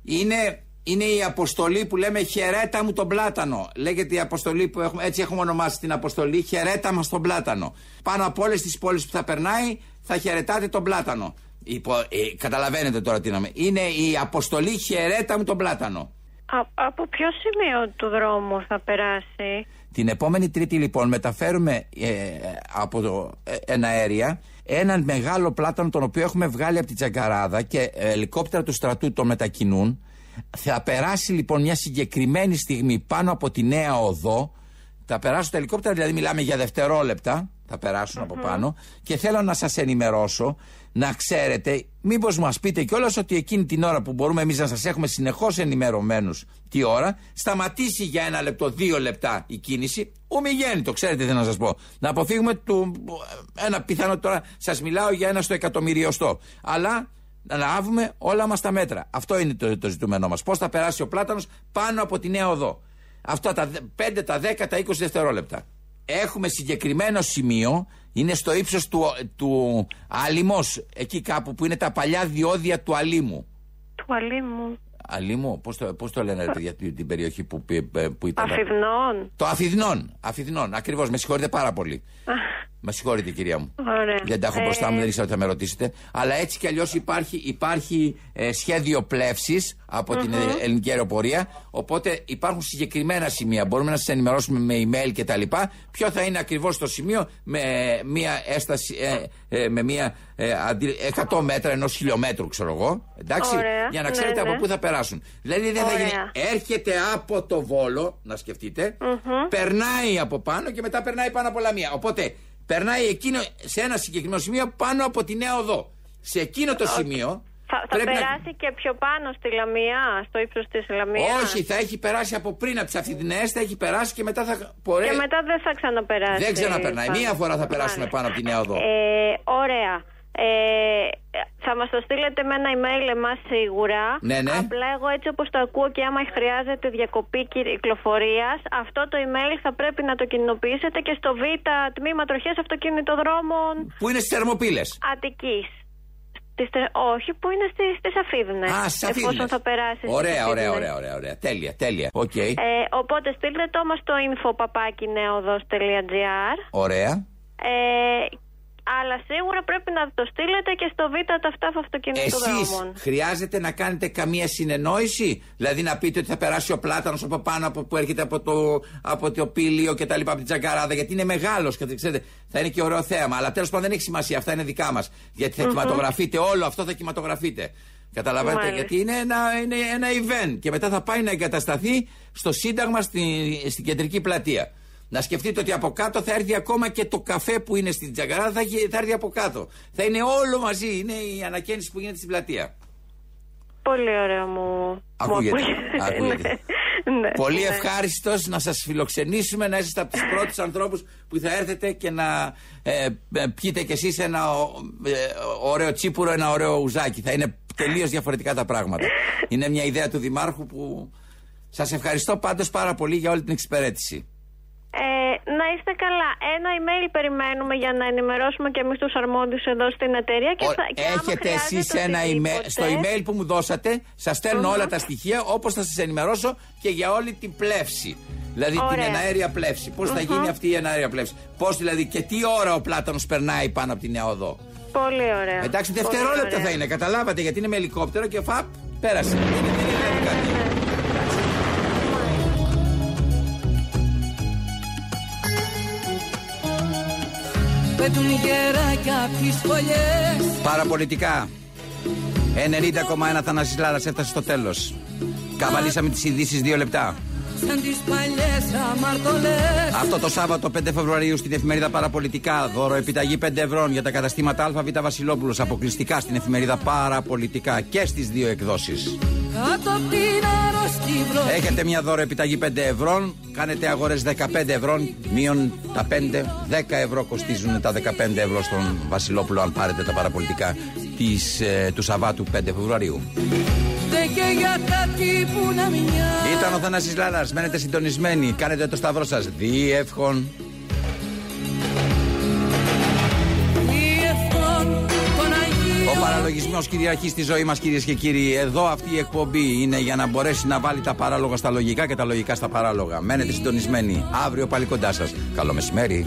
Είναι, είναι η αποστολή που λέμε χαιρέτα μου τον πλάτανο. Λέγεται η αποστολή που έχουμε, έτσι έχουμε ονομάσει την αποστολή χαιρέτα μας τον πλάτανο. Πάνω από όλες τις πόλεις που θα περνάει θα χαιρετάτε τον πλάτανο. Υπο, ε, καταλαβαίνετε τώρα τι να Είναι η αποστολή χαιρέτα μου τον πλάτανο. Α- από ποιο σημείο του δρόμου θα περάσει; Την επόμενη Τρίτη λοιπόν μεταφέρουμε ε, από το ε, ένα αέρια έναν μεγάλο πλάτανο τον οποίο έχουμε βγάλει από την Τζαγκαράδα και ε, ελικόπτερα του στρατού το μετακινούν. Θα περάσει λοιπόν μια συγκεκριμένη στιγμή πάνω από τη νέα οδό. Θα περάσουν τα ελικόπτερα, δηλαδή μιλάμε για δευτερόλεπτα. Θα περασουν από πάνω. Και θέλω να σας ενημερώσω, να ξέρετε, μήπως μας πείτε κιόλας ότι εκείνη την ώρα που μπορούμε εμείς να σας έχουμε συνεχώς ενημερωμένους τι ώρα, σταματήσει για ένα λεπτό, δύο λεπτά η κίνηση. Ομιγέννη, το ξέρετε τι να σας πω. Να αποφύγουμε του, ένα πιθανό τώρα, σας μιλάω για ένα στο εκατομμυριωστό. Αλλά να λάβουμε όλα μας τα μέτρα. Αυτό είναι το, το ζητούμενό μας. Πώς θα περάσει ο πλάτανος πάνω από τη νέα οδό. Αυτά τα 5, τα 10, τα 20 δευτερόλεπτα. Έχουμε συγκεκριμένο σημείο, είναι στο ύψος του, του Άλυμος, εκεί κάπου που είναι τα παλιά διόδια του Αλήμου. Του αλήμου. Αλήμου, πώς το, πώς το λένε ρε παιδιά την, την περιοχή που, που, που ήταν; Αφιδνών. Το Αφιδνών, Αφιδνών, ακριβώς, με συγχωρείτε πάρα πολύ. Με συγχωρείτε κυρία μου. Ωραία. Δεν τα έχω Ε, μπροστά μου, δεν ήξερα ότι θα με ρωτήσετε. Αλλά έτσι κι αλλιώς υπάρχει, υπάρχει ε, σχέδιο πλεύσης από την ε, ελληνική αεροπορία. Οπότε υπάρχουν συγκεκριμένα σημεία. Μπορούμε να σας ενημερώσουμε με email κτλ. Ποιο θα είναι ακριβώς το σημείο με μία έσταση, ε, ε, με μία ε, αντί- 100 μέτρα ενός χιλιόμετρου, ξέρω εγώ. Εντάξει, Ωραία. για να Ναι, ξέρετε ναι. από πού θα περάσουν. Δηλαδή δεν θα Ωραία. γίνει. Έρχεται από το βόλο, να σκεφτείτε, περνάει από πάνω και μετά περνάει πάνω από Λαμία. Οπότε περνάει εκείνο σε ένα συγκεκριμένο σημείο πάνω από τη νέα οδό. Σε εκείνο το σημείο. Θα, θα πρέπει να- περάσει και πιο πάνω στη Λαμία, στο ύψος της Λαμίας. Όχι, θα έχει περάσει από πριν από τις Αθηναίες, θα έχει περάσει και μετά θα πορεύει. Και μετά δεν θα ξαναπεράσει. Δεν ξαναπερνάει. πάνω. Μία φορά θα περάσουμε Μάλιστα. πάνω από τη νέα οδό. Ε, ωραία. Ε, θα μας το στείλετε με ένα email εμάς σίγουρα. Ναι, ναι. Απλά εγώ έτσι όπως το ακούω και άμα χρειάζεται διακοπή κυκλοφορίας, αυτό το email θα πρέπει να το κοινοποιήσετε και στο Β τμήμα τροχές αυτοκινητοδρόμων Πού είναι στις θερμοπύλες; Αττικής. Στις τε- όχι, που είναι στις, στις Αφίδνες. Α, στις Εφόσον θα περάσεις. στις Ωραία, ωραία, Αφίδνες. ωραία, ωραία, ωραία. Τέλεια, τέλεια. Οκ. Ε, οπότε στείλτε το όμως στο info παπάκι neaodos.gr Ωραία. ε, αλλά σίγουρα πρέπει να το στείλετε και στο Β ταυτάφ αυτοκινητοδρόμων. Εσείς χρειάζεται να κάνετε καμία συνεννόηση, δηλαδή να πείτε ότι θα περάσει ο πλάτανο από πάνω από, που έρχεται από το, από το Πήλιο και τα λοιπά, από την Τσαγκαράδα, γιατί είναι μεγάλος και ξέρετε, θα είναι και ωραίο θέαμα. Αλλά τέλος πάντων δεν έχει σημασία, αυτά είναι δικά μας. Γιατί θα Μμμ. κινηματογραφείτε, όλο αυτό θα κινηματογραφείτε. Καταλαβαίνετε, Μάλιστα. γιατί είναι ένα, είναι ένα event και μετά θα πάει να εγκατασταθεί στο Σύνταγμα στη, στην κεντρική πλατεία. Να σκεφτείτε ότι από κάτω θα έρθει ακόμα και το καφέ που είναι στην Τζαγκαράδα, θα, έχει- θα έρθει από κάτω. Θα είναι όλο μαζί. Είναι η ανακαίνιση που γίνεται στην πλατεία. Πολύ ωραίο μου. Ακούγεται. μου [LAUGHS] Ακούγεται. [LAUGHS] Ναι, ναι, Πολύ ναι. ευχάριστος να σας φιλοξενήσουμε, να είστε από τους πρώτους ανθρώπους που θα έρθετε και να ε, ε, πιείτε κι εσείς ένα ο- ε, ωραίο τσίπουρο, ένα ωραίο ουζάκι. Θα είναι τελείως διαφορετικά τα πράγματα. [LAUGHS] Είναι μια ιδέα του Δημάρχου που. Σας ευχαριστώ πάντως πάρα πολύ για όλη την εξυπηρέτηση. Ε, να είστε καλά. Ένα email περιμένουμε για να ενημερώσουμε και εμείς τους αρμόδιους εδώ στην εταιρεία. Και Ο- θα, και άμα Έχετε εσείς χρειάζεται ένα email. οτιδήποτε- Στο email που μου δώσατε, σας στέλνω όλα τα στοιχεία όπως θα σας ενημερώσω και για όλη την πλεύση. Δηλαδή την Ωραία. εναέρια πλεύση. Πώς θα Μμμ. γίνει αυτή η εναέρια πλεύση. Πώς δηλαδή και τι ώρα ο πλάτανο περνάει πάνω από την νέα οδό. Πολύ ωραία. Εντάξει, Πολύ δευτερόλεπτα ωραία. θα είναι, καταλάβατε, γιατί είναι με ελικόπτερο και φαπ, πέρασε. Δεν είναι- δεν είναι κάτι. Πέτουν γεράκια απ' τις φωλιές Παραπολιτικά. 90,1 Θανάσης Λάρας έφτασε στο τέλος. Καβαλήσαμε τις ειδήσεις δύο λεπτά. Σαν τις παλιές αμαρτωλές Αυτό το Σάββατο 5 Φεβρουαρίου στην εφημερίδα Παραπολιτικά. Δώρο επιταγή 5 ευρώ για τα καταστήματα ΑΒ Βασιλόπουλος. Αποκλειστικά στην εφημερίδα Παραπολιτικά και στις δύο εκδόσεις. Κάτω απ' την αρρωστή βροχή Έχετε μια δώρο επιταγή 5 ευρώ. Κάνετε αγορές 15 ευρώ. Μείον τα 5. 10 ευρώ κοστίζουν τα 15 ευρώ στον Βασιλόπουλο αν πάρετε τα παραπολιτικά της, ε, του Σαββάτου 5 Φεβρουαρίου. Δεν και για κάτι που να μοιάζει Ήταν ο Θανάσης Λάρας. Μένετε συντονισμένοι. Κάνετε το σταυρό σας. Διεύχον. Διεύχον των Αγίων Ο παραλογισμός κυριαρχεί στη ζωή μας, κυρίες και κύριοι. Εδώ αυτή η εκπομπή είναι για να μπορέσει να βάλει τα παράλογα στα λογικά και τα λογικά στα παράλογα. Μένετε συντονισμένοι. Αύριο πάλι κοντά σας. Καλό μεσημέρι.